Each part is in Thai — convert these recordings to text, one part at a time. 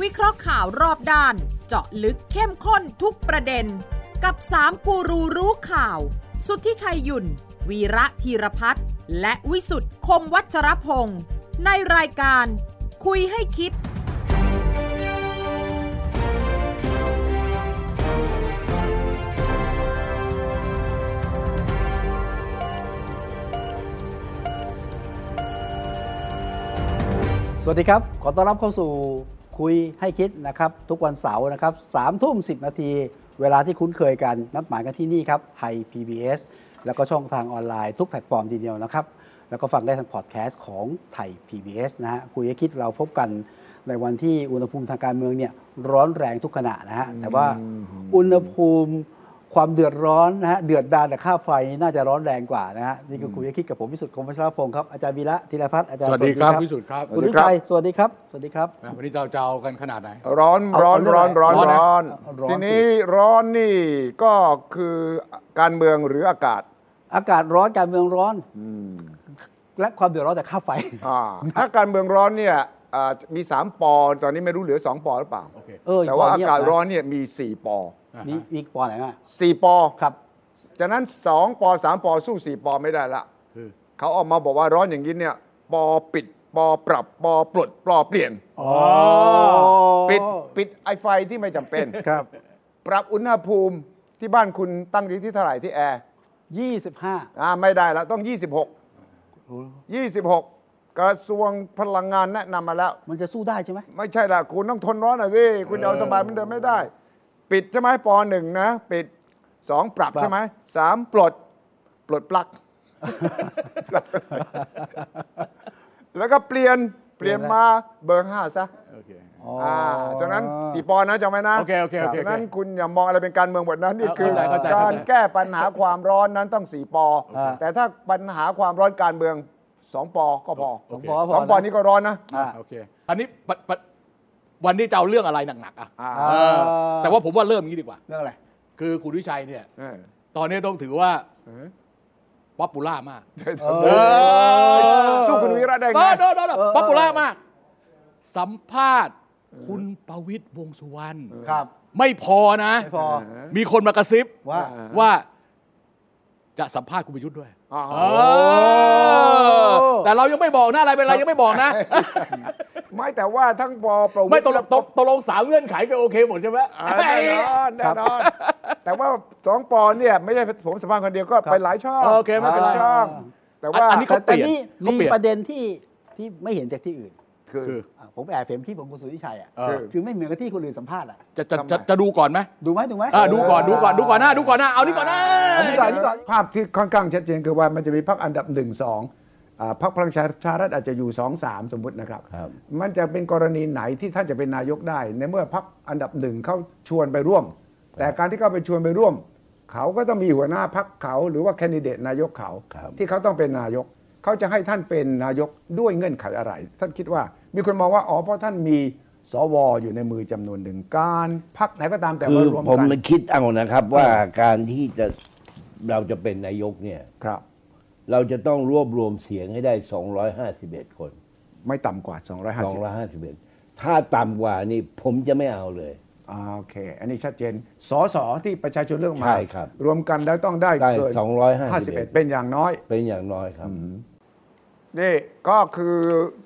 วิเคราะห์ข่าวรอบด้าน เจาะลึกเข้มข้นทุกประเด็น กับสามกูรูรู้ข่าว สุทธิชัยยุ่น วีระธีรพัฒน์และวิสุทธ์คมวัชรพงศ์ในรายการ คุยให้คิดสวัสดีครับ ขอต้อนรับเข้าสู่ คุยให้คิดนะครับ ทุกวันเสาร์นะครับสามทุ่มสิบนาที เวลาที่คุ้นเคยกัน นัดหมายกันที่นี่ครับไทย PBS แล้วก็ช่องทางออนไลน์ทุกแพลตฟอร์มทีเดียวนะครับ แล้วก็ฟังได้ทางพอดแคสต์ของไทย PBS นะฮะคุยให้คิดเราพบกันในวันที่อุณหภูมิทางการเมืองเนี่ยร้อนแรงทุกขณะนะฮะแต่ว่าอุณหภูมิ ความเดือดร้อนนะฮะเดือดดาลแต่ค่าไฟน่าจะร้อนแรงกว่านะฮะนี่คือคุยให้คิดกับผมวิสุทธิ์คมวัชรพงศ์ครับอาจารย์วีระธีรภัทรอาจารย์สวัสดีครับวิสุทธิ์ครับคุณวิชัยสวัสดีครับสวัสดีครับวันนี้เราจะเอากันขนาดไหนร้อนเอาร้อนเอาเรื่องร้อนอะไรร้อนร้อนนะร้อนร้อนทีนี้ร้อนนี่ก็คือการเมืองหรืออากาศ อากาศร้อนการเมืองร้อนและความเดือดร้อนจากค่าไฟอ่าถ้าการเมืองร้อนเนี่ยอ่ามี 3 ปอ ตอนนี้ไม่รู้เหลือ 2 ปอหรือเปล่าโอเคเออแต่ว่าปอาเงียบกาศนะร้อนเนี่ยมี 4 ปอ มีมีปอไหนอะ4ปอครับ จากนั้น2ปอ3ปอสู้4ปอไม่ได้ละคือเขาออกมาบอกว่าร้อนอย่างนี้เนี่ย ปอปิด ปอปรับ ปอปลด ปอเปลี่ยนอ๋อปิดปิดไอไฟที่ไม่จำเป็นครับ ปรับอุณหภูมิที่บ้านคุณตั้งอยู่ที่เท่าไหร่ที่แอร์ยี่สิบห้าอ่าไม่ได้แล้วต้อง26 26กระทรวงพลังงานแนะนำมาแล้ว มันจะสู้ได้ใช่ไหมไม่ใช่ละคุณต้องทนร้อนหน่อยสิคุณจะเอาสบายเหมันเดิมไม่ได้ ปิดใช่ไหมปหนึ่งนะ ปิดสองปรับใช่ไหมสามปลด ปลดปลั๊กแล้วก็เปลี่ยนเปลี่ยนมาเบอร์ห้าซะโอเคอ๋ออ่าจากนั้นสี่ปอนะจำไว้นะโอเคโอเคโอเคจากนั้นคุณอย่ามองอะไรเป็นการเมืองหมดนั้นนี่เอาคือเข้าใจเข้าใจการเข้าใจแก้ปัญหาความร้อนนั้นต้องสี่ปออ่าแต่ถ้าปัญหาความร้อนการเมืองสองปอก็พอสองปอสองปอนี้ก็ร้อนนะอ่าโอเคอันนี้ปะปะ วันนี้จะเอาเรื่องอะไรหนักๆอะอ่าเออแต่ว่าผมว่าเริ่มอย่างนี้ดีกว่า เรื่องอะไรคือคุณวิชัยเนี่ย เออตอนนี้ต้องถือว่าเออ popular มาก เออ สู้คุณวีระได้เอไงอโดนโดนเออ popular มาก สัมภาษณ์คุณประวิตร วงษ์สุวรรณครับ ไม่พอนะ ไม่พอ มีคนมากระซิบว่า ว่า จะสัมภาษณ์คุณประยุทธ์ด้วยอ๋อเออแต่เรายังไม่บอกนะอะไรเป็นอะไรยังไม่บอกนะ ไม่แต่ว่าทั้งปอประวิตรไม่ตกลงตกตกลงสามเงื่อนไขก็โอเคหมดใช่ไหมอ่าแน่นอนแน่นอนแต่ว่าสองปอเนี่ยไม่ใช่ผมสัมภาษณ์คนเดียวก็ไปหลายช่องโอเคไม่เป็นไรหลายช่องแต่ว่าอันนี้แต่เขาเปแต่ลี่ยนนี่เขามีเปลี่ยนประเด็นที่ที่ไม่เห็นจากที่อื่น คือคืออะผมแอบเห็นคลิปของคุณสุทธิชัยอะเออ คือไม่เหมือนกับที่คนอื่นสัมภาษณ์อะจะจะทำไมจะจะดูก่อนไหมดูไหมดูไหมอ่าดูก่อนดูก่อนดูก่อนนะดูก่อนนะเอานี่ก่อนนะอันนี้ก่อนอันนี้ก่อน ภาพที่ค่อนข้างชัดเจนคือว่ามันจะมีพรรคอันดับหนึ่งสองอ่าพรรคพลังประชารัฐอาจจะอยู่สองสามสมมตินะครับ ครับมันจะเป็นกรณีไหนที่ท่านจะเป็นนายกได้ ในเมื่อพรรคอันดับหนึ่งเขาชวนไปร่วม แต่การที่เขาไปชวนไปร่วม เขาก็ต้องมีหัวหน้าพรรคเขาหรือว่าแคนดิเดตนายกเขาที่เขาต้องเป็นนายก เขาจะให้ท่านเป็นนายกด้วยเงื่อนไขอะไร ท่านคิดว่า มีคนมองว่าอ๋อเพราะท่านมีสวอยู่ในมือจำนวนหนึ่งการพรรคไหนก็ตามแต่คืว่าอรวมผมกันคิดเอานะครับว่าการที่จะเราจะเป็นนายกเนี่ยครับ เราจะต้องรวบรวมเสียงให้ได้ 251 คน ไม่ต่ำกว่า 250 251 ถ้าต่ำกว่านี่ผมจะไม่เอาเลยอ่าโอเค อันนี้ชัดเจน สสที่ประชาชนเลือกมาใช่ครับรวมกันแล้วต้องได้ได้เกิน251 เป็นอย่างน้อย เป็นอย่างน้อยครับ นี่ก็คือ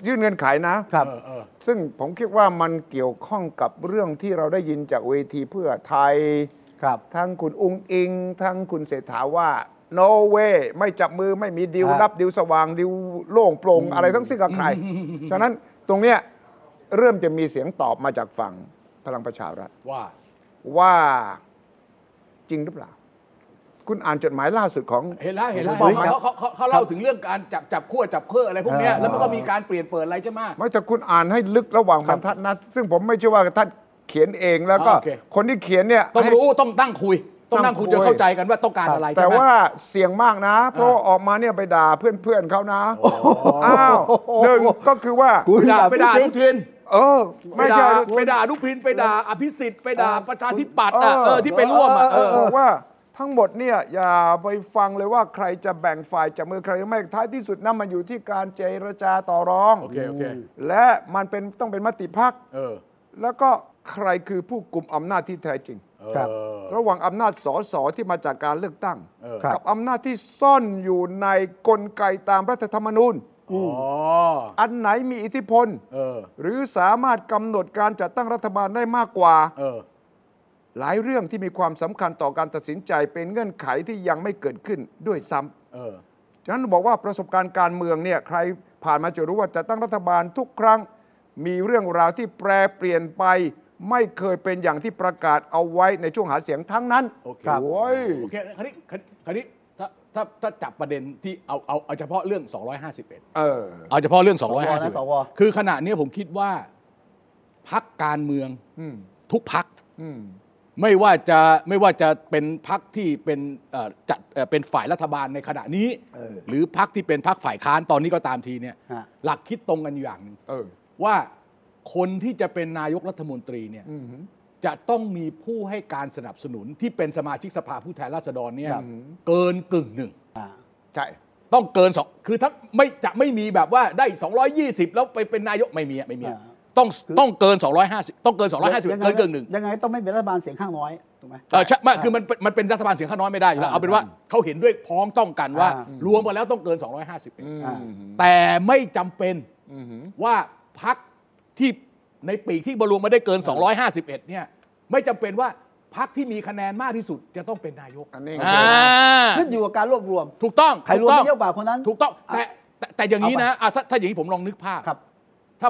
ยื่นเงื่อนไขนะครับเออเออซึ่งผมคิดว่ามันเกี่ยวข้องกับเรื่องที่เราได้ยินจากเวทีเพื่อไทยครับทั้งคุณอุงอิง ทั้งคุณเศรษฐาว่า no way ไม่จับมือไม่มีดิวฮะรับดิวสว่างดิวโล่งโปร่งอะไรทั้งสิ้นกับใคร ฉะนั้นตรงเนี้ยเริ่มจะมีเสียงตอบมาจากฝั่งพลังประชารัฐว่าว่าจริงหรือเปล่า คุณอ่านจดหมายล่าสุดของเห็นแล้วเห็นแล้วเฮ้ยเขาเขาเขาเขาเล่าถึงเรื่องการจับจับขั้วจับเครืออะไรพวกเนี้ยเออแล้วมันก็มีการเปลี่ยนเปิดอะไรใช่ไหมไม่แต่คุณอ่านให้ลึกระหว่างบรรทัดนะซึ่งผมไม่เชื่อว่าท่านเขียนเองแล้วก็อ่าโอเคคนที่เขียนเนี่ยต้องให้รู้ต้องตั้งคุย ต้องนั่งคุยตั้งคุยจะเข้าใจกันว่าต้องการอะไรแต่ใช่ไหมว่าเสี่ยงมากนะ เพราะว่าออกมาเนี่ยไปด่าเพื่อนๆเขานะอ้าวหนึ่งก็คือว่าคุณไปด่าแบบไปด่าพิอเศษนุทินเออไปไม่ด่าใช่ไปด่าอนุพินไปด่าอภิสิทธิ์ไปด่าประชาธิปัตย์อะเออที่ไปร่วมอะเออบอกว่า ทั้งหมดเนี่ยอย่าไปฟังเลยว่าใครจะแบ่งฝ่ายจับมือใครไม่ท้ายที่สุดนั่นมันอยู่ที่การเจรจาต่อรอง โอเคโอเคและมันเป็นต้องเป็นมติพักเออ แล้วก็ใครคือผู้กลุ่มอำนาจที่แท้จริง ครับเออระหว่างอำนาจสสที่มาจากการเลือกตั้ง เออ ครับ กับอำนาจที่ซ่อนอยู่ในกลไกตามรัฐธรรมนูญ อ๋ออันไหนมีอิทธิพล เออ หรือสามารถกำหนดการจัดตั้งรัฐบาลได้มากกว่า เออ หลายเรื่องที่มีความสำคัญต่อการตัดสินใจเป็นเงื่อนไขที่ยังไม่เกิดขึ้นด้วยซ้ำเออฉะนั้นบอกว่าประสบการณ์การเมืองเนี่ยใครผ่านมาจะรู้ว่าจะตั้งรัฐบาลทุกครั้ง มีเรื่องราวที่แปรเปลี่ยนไปไม่เคยเป็นอย่างที่ประกาศเอาไว้ในช่วงหาเสียงทั้งนั้น โอเคครับโอ้ยโอเคคราวนี้คราวนี้คราวนี้ถ้าถ้าถ้าจับประเด็นที่เอาเอาเอาเฉพาะเรื่อง 251 เออ เอาเฉพาะเรื่องสวนะสว251 คือขณะนี้ผมคิดว่าพักการเมืองอืมทุกพักอืม ไม่ว่าจะไม่ว่าจะเป็นพักที่เป็นเอ่อจัดเอ่อเป็นฝ่ายรัฐบาลในขณะนี้ เออ หรือพักที่เป็นพักฝ่ายค้านตอนนี้ก็ตามทีเนี่ยฮะ หลักคิดตรงกันอยู่อย่างหนึ่งเออว่าคนที่จะเป็นนายกรัฐมนตรีเนี่ยอืมจะต้องมีผู้ให้การสนับสนุนที่เป็นสมาชิกสภาผู้แทนราษฎรเนี่ยครับ เกินกึ่งหนึ่ง อ่า ใช่ ต้องเกินสองคือถ้าไม่จะไม่มีแบบว่าได้ 220 แล้วไปเป็นนายกไม่มีอะไม่มีอะอ่า ต้องคือต้องเกิน 250 ต้องเกิน 250ยังไงเกินกึ่งหนึ่งยังไงต้องไม่เป็นรัฐบาลเสียงข้างน้อยถูกไหมเออใช่ไม่คือมันเป็นมันเป็นรัฐบาลเสียงข้างน้อยไม่ได้อยู่แล้วอ่าเอาเป็นว่าเขาเห็นด้วยพ้องต้องกันว่าอ่ารวมกันแล้วต้องเกิน 250อืมอ่าแต่ไม่จำเป็นอืมว่าพักที่ในปีกที่บรวมมาได้เกิน 251 เนี่ย ไม่จำเป็นว่าพักที่มีคะแนนมากที่สุดจะต้องเป็นนายกอันนี้อ่าขึ้นอยู่กับการรวบรวม ถูกต้องใครรวมถูกได้ต้องเยอะกว่าคนนั้น ถูกต้องแต่แต่แต่อย่างนี้เอาไปนะอะถ้าถ้าอย่างนี้ผมลองนึกภาพครับถ้า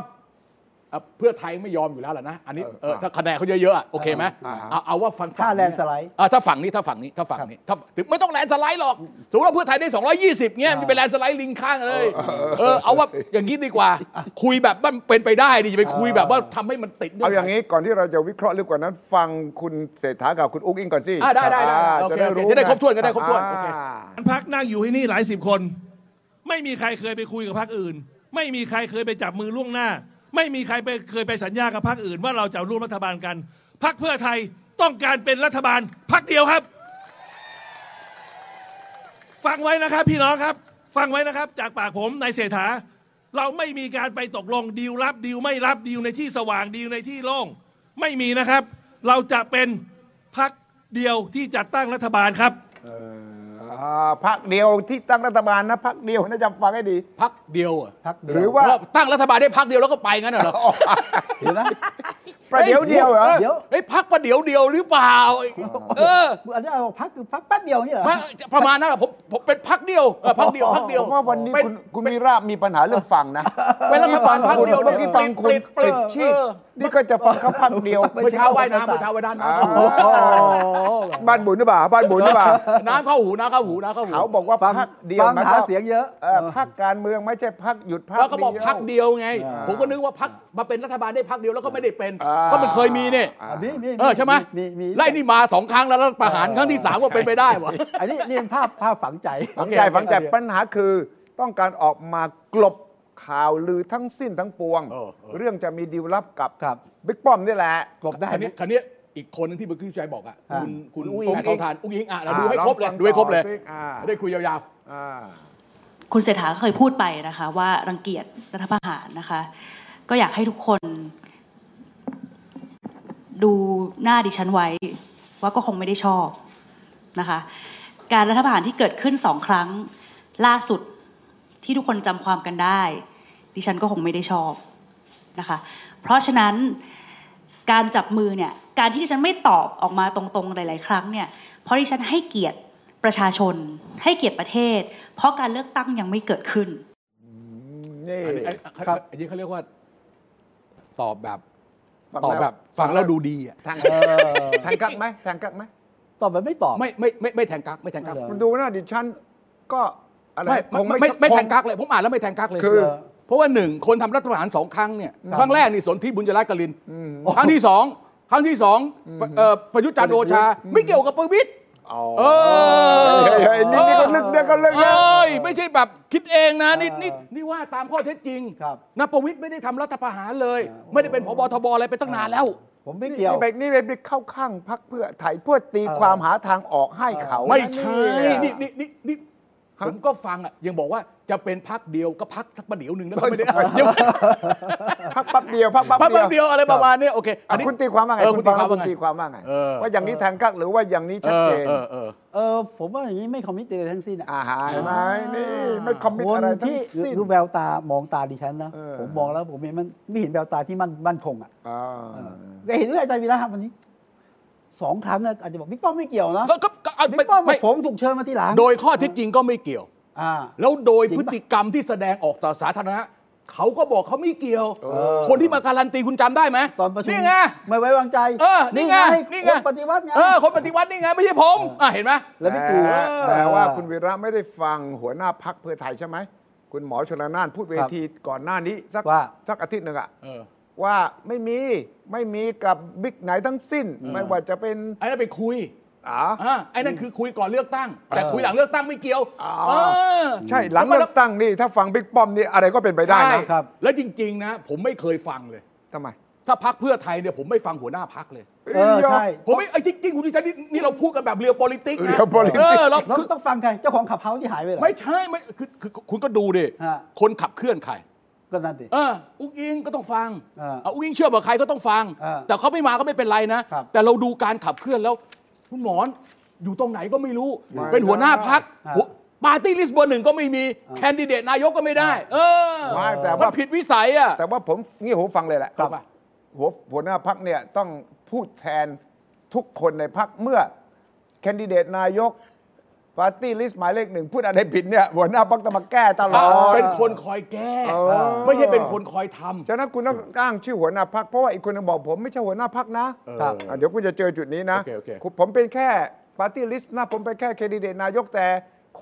เอ่อเพื่อไทยไม่ยอมอยู่แล้วล่ะนะ อันนี้เออเอออ่าถ้าคะแนนเขาเยอะๆอะโอเคไหมอ่าเอาเอาว่าฝั่งค่าฝั่งแลนด์สไลด์อะถ้าฝั่งนี้ถ้าฝั่งนี้ถ้าฝั่งนี้ถ้าถึงไม่ต้องแลนด์สไลด์หรอกสมมติว่าเพื่อไทยได้ 220เงี้ยอ่ามีไปแลนด์สไลด์ลิงข้างเลยเออเอาว่าอย่างนี้ดีกว่า คุยแบบมันเป็นไปได้ดิจะไปคุยแบบว่าทำให้มันติดเอาอย่างนี้ก่อนที่เราจะวิเคราะห์ลึกกว่านั้น ฟังคุณเศรษฐากับคุณอุ้งอิงก่อนสิอะได้ได้ได้อ่าโอเคจะได้รู้จะได้ครบถ้วนจะได้ครบถ้วนโอเคอ่าพักนั่งอยู่ที่นี่หลายสิบคน ไม่มีใครเคยไปคุยกับพักอื่น ไม่มีใครเคยไปจับมือล่วงหน้า ไม่มีใครไปเคยไปสัญญากับพักอื่นว่าเราจะร่วมรัฐบาลกันพักเพื่อไทยต้องการเป็นรัฐบาลพักเดียวครับ ฟังไว้นะครับพี่น้องครับ ฟังไว้นะครับ จากปากผมนายเศรษฐา เราไม่มีการไปตกลงดีลรับดีลไม่รับดีลในที่สว่างดีลในที่โล่งไม่มีนะครับ เราจะเป็นพักเดียวที่จัดตั้งรัฐบาลครับ พักเดียวที่ตั้งรัฐบาลนะพักเดียวนะจำฟังให้ดี พักเดียวอะพักเดียวหรือว่า เพราะตั้งรัฐบาลได้พักเดียวแล้วก็ไปงั้นเหรอเดี๋ยวนะประเดี๋ยวเดียวเหรอเดี๋ยวเฮ้ยพักประเดี๋ยวเดียวหรือเปล่า เอออันนี้เอาพักคือพักแป๊บเดียวนี่เหรอมาประมาณนั้นอะผมผมเป็นพักเดียวเออพักเดียวพักเดียวผมว่าวันนี้เป็นคุณคุณวีระมีปัญหาเรื่องฟังนะเป็นรัฐบาลพักเดียวเมื่อกี้ฟังคุณปลิดปลิดชีพเออนี่ก็จะฟังเขาพักเดียวเมื่อเช้าว่ายน้ำเมื่อเช้าว่ายน้ำอ่าน้ำเข้าหูโอ้บ้านบุญหรือเปล่าบ้านบุญหรือเปล่าน้ำเข้าหูน้ำเข้าหูน้ำเข้าหูเขาบอกว่าฟังพักเดียวฟังมายหาความเสียงเยอะเออพักการเมืองไม่ใช่พักหยุดพักแล้วก็บอกเดียวพักเดียวไงอ่าผมก็นึกว่าพักมาเป็นรัฐบาลได้พักเดียวแล้วก็ไม่ได้เป็นอ่าก็มันเคยมีเนี่ยอ่าอะมีมีเออใช่ไหมมีมีไล่นี่มาสองครั้งแล้วแล้วประหารครั้งที่สามก็เป็นไปได้วะอันนี้นี่เป็นภาพภาพฝังใจฝังใจโอเคฝังใจโอเคปัญหาคือต้องการออกมากลบ ข่าวลือทั้งสิ้นทั้งปวง เออเออ เรื่องจะมีดีลลับกับครับ บิ๊กป้อมนี่แหละกลบได้คันไหม นี้คันนี้อีกคนหนึงที่เมื่อกี้ชัยบอกอะอ่า คุณคุณอุ้งอิง แพทองทานอุ้งอิงอะเราอ่าดูให้ครบเลยลองฟังดูให้ครบเลยต่อสิอ่าได้คุยยาวอ่าคุณเศรษฐาก็เคยพูดไปนะคะ ว่ารังเกียจรัฐประหารนะคะ ก็อยากให้ทุกคน ดูหน้าดิฉันไว้ ว่าก็คงไม่ได้ชอบนะคะ การรัฐประหารที่เกิดขึ้นสองครั้งล่าสุดที่ทุกคนจำความกันได้ ดิฉันก็คงไม่ได้ชอบนะคะ เพราะฉะนั้นการจับมือเนี่ยการที่ดิฉันไม่ตอบออกมาตรงๆหลาย ๆ ครั้งเนี่ยเพราะดิฉันให้เกียรติประชาชน ให้เกียรติประเทศ เพราะการเลือกตั้งยังไม่เกิดขึ้นนี่ๆอันนี้อันครับอันนี้เขาเรียกว่าตอบแบบฟังตอบแล้วแบบฟังแล้วดูดีอะแทงเออแทงกักไหมแทงกักไหมตอบแบบไม่ตอบไม่ไม่ไม่ไม่แทงกักไม่แทงกักเหรอคุณดูนะดิฉันก็อะไรไม่คงไม่ไม่ไม่แทงกักเลย ผมอ่านแล้วไม่แทงกักเลยคือ เพราะว่าหนึ่งคนทำรัฐประหารสองครั้งเนี่ยครั้งแรกนี่สนธิบุญจรัตน์กลินอืมครั้งที่สองครั้งที่สองเอ่อประยุทธ์จันทร์โอชา ไม่เกี่ยวกับประวิตรอ๋อเออเฮ้ยเฮ้ยนี่นี่ก็ลึกเนี่ยก็ลึกเอนะ้ยไม่ใช่แบบคิดเองนะนี่นี่นี่ว่าตามข้อเท็จจริงครับนะประวิตรไม่ได้ทำรัฐประหารเลย ไม่ได้เป็นพบทบอะไรไปตั้งนานแล้วผมไม่เกี่ยวนี่ไปนี่ไปเข้าข้างพักเพื่อไทยเพื่อตีเออความหาทางออกให้เขา ไม่ใช่นะนี่นี่นี่นี่ห ผมก็ฟังอะยังบอกว่าจะเป็นพักเดียวก็พักสักประเดี๋ยวหนึ่งแล้วก็ไม่ได้ยังพักแป๊บเดียวพักแป๊บพักเดีแป๊ยวบเดียวอะไรประมาณเนี้ยโอเคอะคุณตีความว่าไงเออคุณฟังแล้วคุคุณณตีตีความว่าไงเออว่าอย่างนี้แทงกักหรือว่าอย่างนี้ชัดเจนเออเออเออเออผมว่าอย่างนี้ไม่คอมมิตเลยทั้งสิ้นอะอ่าหายไหมนี่ไม่คอมมิตคนอะไรทั้ที่งสิ้นดูแววตามองตาดิฉันนะเออผมมองแล้วผมเห็นมันไม่เห็นแววตาที่มั่นมั่นคงอะอ่าก็เห็นด้วยอาจารย์วีระครับวันนี้ สองครั้งนะอาจจะบอกบิ๊กป้อมไม่เกี่ยวนะก็ก็ก็เอาบิ๊ไม่กป้อมไม่ผมถูกเชิญมาทีหลังโดยข้อเท็จจริงก็ไม่เกี่ยวอ่าแล้วโดยจริงพปะฤติกรรมที่แสดงออกต่อสาธารณะเขาก็บอกเขาไม่เกี่ยวเออคนที่มาการันตีคุณจำได้ไหมตอนประชุมนี่ไงไม่ไว้วางใจเออนี่ไงนี่ไงคนปฏิวัติไงเออคนปฏิวัตินี่ไงไม่ใช่ผมอะเห็นไหมแล้วบิ๊กตู่แต่เออแต่ว่าคุณวีระไม่ได้ฟังหัวหน้าพักเพื่อไทยใช่ไหมคุณหมอชลนานพูดเวทีก่อนหน้านี้สักว่าสักอาทิตย์หนึ่งอะเออ ว่าไม่มีไม่มีกับบิ๊กไหนทั้งสิ้น ไม่ว่าจะเป็นไอ้นั่นไปคุยอ๋ออ่าไอ้นั่นคือคุยก่อนเลือกตั้ง แต่คุยหลังเลือกตั้งไม่เกี่ยวอ๋อเออใช่หลังเลือกตั้งนี่ถ้าฟังบิ๊กป้อมนี่อะไรก็เป็นไปได้ใช่นะครับ แล้วจริง ๆ นะ ผมไม่เคยฟังเลยทำไมถ้าพักเพื่อไทยเนี่ยผมไม่ฟังหัวหน้าพักเลยเออใช่ผมไม่ไอ้จริงๆคุณดิฉันนี่นี่เราพูดกันแบบเรียวโปลิติกนะเรียว politics เออเราเราคือต้องฟังใครเจ้าของขับเฮาส์ที่หายไปเหรอไม่ใช่ไม่คือคือคุณก็ดูดิฮะคนขับเคลื่อนใคร ก็นั่นดิเอออุ๊งอิ๊งก็ต้องฟังเออเอาอุ๊งอิ๊งเชื่อบอกใครก็ต้องฟังเออแต่เขาไม่มาก็ไม่เป็นไรนะครับแต่เราดูการขับเคลื่อนแล้วคุณหมอนอยู่ตรงไหนก็ไม่รู้ไม่เป็นหัวหน้าพรรคครับปาร์ตี้ลิสต์เบอร์หนึ่งก็ไม่มีแคนดิเดตนายกก็ไม่ได้ เออไม่แต่มันว่าผิดวิสัยอะแต่ว่าผมงี้หูฟังเลยแหละครับหัวหัวหน้าพรรคเนี่ยต้องพูดแทนทุกคนในพรรคเมื่อแคนดิเดตนายก ปาร์ตี้ลิสต์หมายเลขหนึ่งพูดอะไรผิดเนี่ยหัวหน้าพรรคต้องมาแก้ตลอด เป็นคนคอยแก้เออไม่ใช่เป็นคนคอยทำฉะนั้นคุณต้องอ้างชื่อหัวหน้าพรรคเพราะว่าอีกคนหนึ่งบอกผมไม่ใช่หัวหน้าพรรคนะครับอะเดี๋ยวคุณจะเจอจุดนี้นะโอเคโอเคผมเป็นแค่ปาร์ตี้ลิสต์นะผมเป็นแค่แคนดิเดตนายกแต่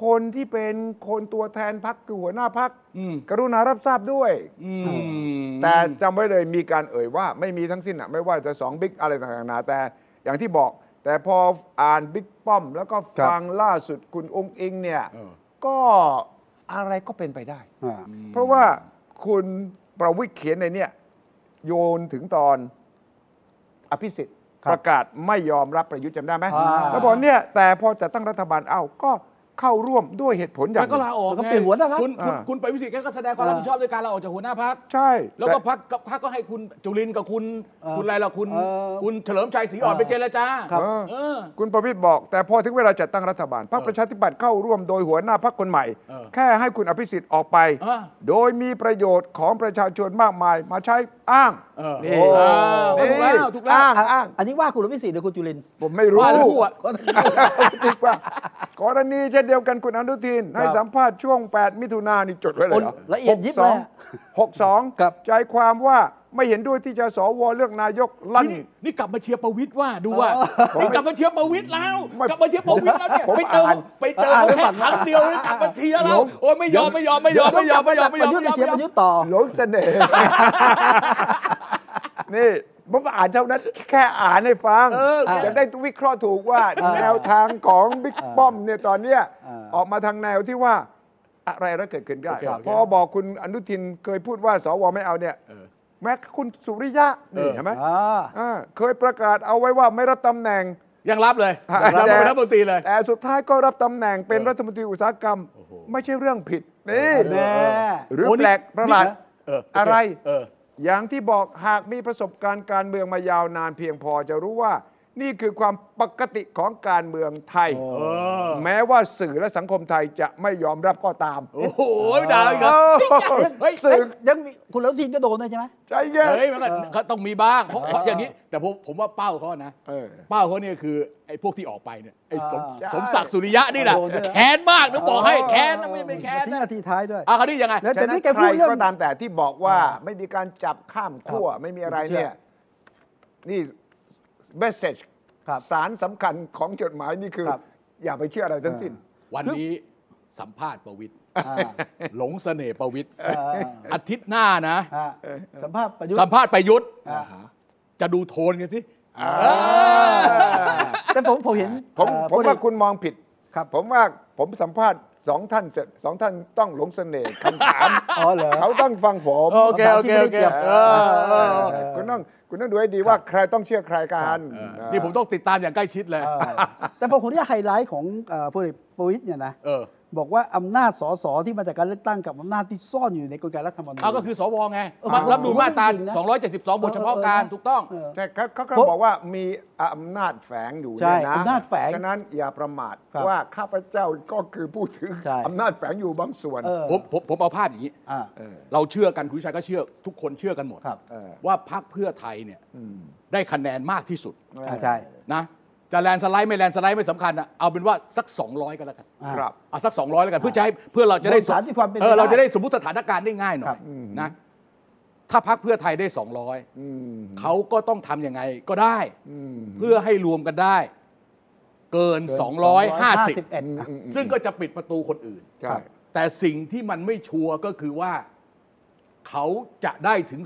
คนที่เป็นคนตัวแทนพรรคคือหัวหน้าพรรคอืมกรุณารับทราบด้วยอืมแต่จำไว้เลยมีการเอ่ยว่าไม่มีทั้งสิ้นอะไม่ว่าจะสองบิ๊กอะไรต่างๆนานาแต่อย่างที่บอก แต่พออ่านบิ๊กป้อม แล้วก็ฟังล่าสุดคุณองค์อิงเนี่ยเออก็อะไรก็เป็นไปได้อ่าเพราะว่าคุณประวิทย์เขียนในเนี่ยโยนถึงตอนอภิสิทธิ์ครับประกาศไม่ยอมรับประยุทธ์จำได้ไหมอ่าแล้วบอกเนี่ยแต่พอจะตั้งรัฐบาลเอ้าก็ เข้าร่วมด้วยเหตุผลอย่างแกก็ลาออกแล้วก็ไงเปลี่ยนหัวหน้าพรรคคุณคุณอ่าคุณไปวิสิทธิ์แกก็แสดงความรับผิดชอบด้วยการลาออกจากหัวหน้าพักใช่ แล้วก็ต่พักกับพักก็ให้คุณจุลินทร์กับคุณเอ่อคุณอะไรล่ะคุณเอ่อคุณเฉลิมชัยศรีอ่อนเอ่อไปเจรจาครับเออเออ คุณประวิตรบอก แต่พอถึงเวลาจัดตั้งรัฐบาลพรรคเออประชาธิปัตย์เข้าร่วมโดยหัวหน้าพรรคคนใหม่เออแค่ให้คุณอภิสิทธิ์ออกไปเออโดยมีประโยชน์ของประชาชนมากมายมาใช้ อ้างเออนี่โอ้ก็ถูกแล้วถูกแล้วอ้างอ้างอันนี้ว่าคุณรวิสิทธิ์หรือคุณจุลินทร์ผมไม่รู้ว่าทั้งคู่อะดีกว่ากรณีเช่นเดียวกันคุณอนุทินให้สัมภาษณ์ช่วง 8 มิถุนายนนี่จดไว้เลยเหรอโอ้ละเอียดยิบเลยอะ62ครับใจความว่า ไม่เห็นด้วยที่จะสวเลือกนายกลั่น นี่นี่กลับมาเชียร์ประวิตยว่าดูว่าผมนี่กลับมาเชียร์ประวิตยแล้วไม่กลับมาเชียร์ประวิตยแล้วเนี่ยผมไปเจออ่านไปเจออ่านเขาแค่ครั้งเดียวเลยกลับมาเชียร์แล้วโอ้ยไม่ยอมไม่ยอมไม่ยอมไม่ยอมไม่ยอมไม่ยอมประยุทธ์ไปเชียร์ประยุทธ์ต่อ หลงเสน่ห์ นี่ผมอ่านเท่านั้นแค่อ่านให้ฟัง เออจะได้วิเคราะห์ถูกว่าเออแนวทางของบิ๊กป้อมเนี่ยตอนเนี้ยเออ ออกมาทางแนวที่ว่าอะไรแล้วเกิดขึ้นได้โอเคโอเค พอบอกคุณอนุทินเคยพูดว่าสวไม่เอาเนี่ย เออ แม้คุณสุริยะนี่เออเห็นไหมอ่าอ่าเคยประกาศเอาไว้ว่าไม่รับตำแหน่งยังรับเลยอ่ายังรับเป็นรัฐมนตรีเลย แต่สุดท้ายก็รับตำแหน่งเป็นเออรัฐมนตรีอุตสาหกรรมโอ้โหไม่ใช่เรื่องผิดนี่แน่หรือโอ้นี่แปลกประหลาดนี่นะเออโเคอะไรเอออย่างที่บอกหากมีประสบการณ์การเมืองมายาวนานเพียงพอจะรู้ว่า นี่คือความปกติของการเมืองไทยโอ้เออแม้ว่าสื่อและสังคมไทยจะไม่ยอมรับก็ตาม โอ้โหด่าอีกเหรอเฮ้ยสื่อยังมีคุณอนุทินก็โดนด้วยใช่ไหมใจเย็นเฮ้ยมันก็ก็ต้องมีบ้างเพราะเพราะอย่างนี้ แต่ผมผมว่าเป้าเขานะเออเป้าเขาเนี่ยคือไอ้พวกที่ออกไปเนี่ยไอ้สมอ่าสมศักดิ์สุริยะนี่แหละโดนด้วยนะแค้นมากต้องบอกให้แค้นนะไม่ไม่แค้นทิ้งนะนาทีท้ายด้วยอะคราวนี้ยังไงแล้วแต่ฉะนั้นี่นแกใคพูรดเรื่องก็ตามแต่ที่บอกว่าอ่าไม่มีการจับข้ามขั้วไม่มีอะไรผมเชื่อเนี่ยนี่ เมสเซจครับ สารสำคัญของจดหมายนี่คือ ครับ อย่าไปเชื่ออะไรทั้งสิ้น วันนี้สัมภาษณ์ประวิตยอ่าหลงเสน่ห์ประวิตยเอออาทิตย์หน้านะ อ่าสัมภาษณ์ประยุทธ์สัมภาษณ์ประยุทธ์อ่า จะดูโทนกันสิ แต่ผมผมเห็นผมเอ่อผมพลเอว่ากคุณมองผิด ครับ ผมว่าผมสัมภาษณ์ สองท่านเสร็จสองท่านต้องหลงเสน่ห์คำถามอ๋อเหรอเขาต้องฟังผมโอเคโอเคโอเคเอเอออเออเออคุณต้องคุณต้องดูให้ดีว่าใครต้องเชื่อใครกันเออนี่ผมต้องติดตามอย่างใกล้ชิดเลยเออแต่ผมขออนุญาตไฮไลท์ของเอ่อพลเอกประวิตยเนี่ยนะเออ บอกว่าอำนาจสสที่มาจากการเลือกตั้งกับอำนาจที่ซ่อนอยู่ในกลไกรัฐธรรมนูญ เอาก็คือสวไงเออมารับดูมาตราผมว่าจริงนะ272 บทเฉพาะการเออเออถูกต้องเออแต่เขาเขาก็เพราะบอกว่ามีอำนาจแฝงอยู่ใช่เนี่ยนะอำนาจแฝงฉะนั้นอย่าประมาทครับว่าข้าพเจ้าก็คือผู้ถือใช่อำนาจแฝงอยู่บางส่วนเออผมผมผมเอาภาพอย่างนี้อ่าเออเราเชื่อกันคุณวิชัยก็เชื่อ ทุกคนเชื่อกันหมดครับเออว่าพรรคเพื่อไทยเนี่ยอืมได้คะแนนมากที่สุดอ่าใช่นะ จะแลนด์สไลด์ไม่แลนด์สไลด์ไม่สำคัญนะเอาเป็นว่าสัก 200 ก็แล้วกันอ่าครับเอาสัก 200 แล้วกันเพื่อจะให้เพื่อเราจะได้บนฐานที่ความเป็นไปเออเราได้จะได้สมมติสถานการณ์ได้ง่ายหน่ครัอยบนะถ้าพรรคเพื่อไทยได้อืม200เขาก็ต้องทำยังไงก็ได้อืมเพื่อให้รวมกันได้ เกิน250 251 ซึ่งก็จะปิดประตูคนอื่นใช่แต่สิ่งที่มันไม่ชัวร์ก็คือว่าเขาจะได้ถึง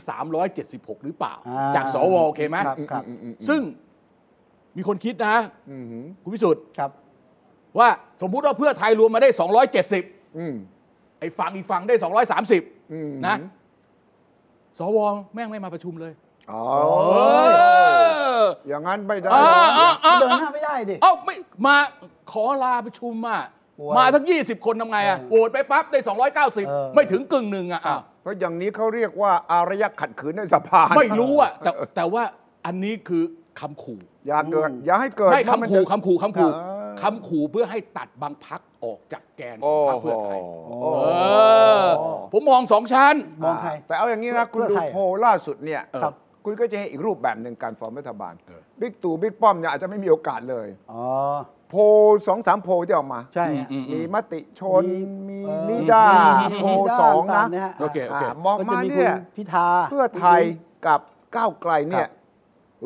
376 หรือเปล่าอ่าจากสวโอเคไหมครับครับอืมอืมอืมซึ่ง มีคนคิดนะ อืมคุณพิสุทธิ์ครับ ว่าสมมุติว่าเพื่อไทยรวมมาได้ 270 อืมไอ้ฝั่งอีกฝั่งได้230อืมนะ สวแม่งไม่มาประชุมเลย อ๋อเออ อย่างนั้นไม่ได้อ่าอ่าอ่า เดินหน้าไม่ได้ดิ เอ้าไม่มาขอลาประชุมอะโอ้ยมาทั้ง 20 คนทำไงอะเออโหวตไปปั๊บได้ เออ 290 ไม่ถึงกึ่งหนึ่งอะอ้าวเพราะอย่างนี้เขาเรียกว่าอารยะขัดขืนในสภาไม่รู้อะแต่แต่ว่าอันนี้คือคำขู่ อย่าเกิดอย่าให้เกิดไม่เพราะนคำขู่จะคำขู่คำขู่อ่าคำขู่เพื่อให้ตัดบางพรรคออกจากแกนขโอ้องพรรคโหเพื่อไทยโอ้เออผมมองสองชั้นมองใครแต่เอาอย่างนี้นะคุณเพื่อดูใครโพลล่าสุดเนี่ยครับคุณก็จะเห็นอีกรูปแบบหนึ่งการฟอร์มรัฐบาลเออบิ๊กตู่บิ๊กป้อมเนี่ยอาจจะไม่มีโอกาสเลยอ๋อโพลสองสามโพลที่ออกมา ใช่ฮะอืมมีมติชน มีมีเอ่อนิด้ามีโพลนิด้าสองนะต่างๆเนี่ยฮะโอเคโอเคอ่ามองก็จะมามีเนี่ยคุณพิธาเพื่อไทยกับก้าวไกลเนี่ย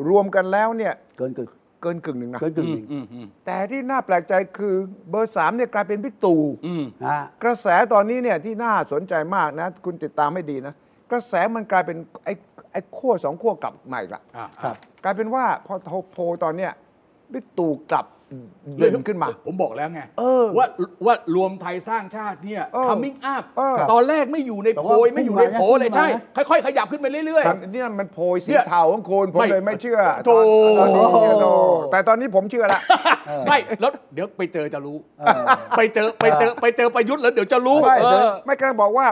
รวมกันแล้วเนี่ยเกินกึ่งเกินกึ่งหนึ่งนะ เกินกึ่งหนึ่งอืมอืมแต่ที่น่าแปลกใจคือเบอร์สามเนี่ยกลายเป็นบิ๊กตู่อืมนะฮะกระแสตอนนี้เนี่ยที่น่าสนใจมากนะ คุณติดตามให้ดีนะ กระแสมันกลายเป็นไอ้ไอ้ขั้วสองขั้วกลับใหม่ละ อ่า ครับ กลายเป็นว่าพอโพลตอนเนี้ยบิ๊กตู่กลับ เด่นขึ้นมา ผมบอกแล้วไงเออว่าว่ารวมไทยสร้างชาติเนี่ยเออ coming up เออตอนแรกไม่อยู่ในโพยแต่ว่าไม่อยู่ในโผพุ่งมาเลยนะใช่พุ่งมาค่อยๆ ขยับขึ้นไปเรื่อยแต่เนี่ยมันโพยสีเนี่ยเทาของคุณผมไม่เลยไม่เชื่อโธ่ตอนนี้เนี่ยโธ่แต่ตอนนี้ผมเชื่อละๆไม่แล้วเดี๋ยวไปเจอจะรู้เออไปเจอไปเจอไปเจอประยุทธ์แล้วเดี๋ยวจะรู้ ไม่เออไม่กำลังบอกว่า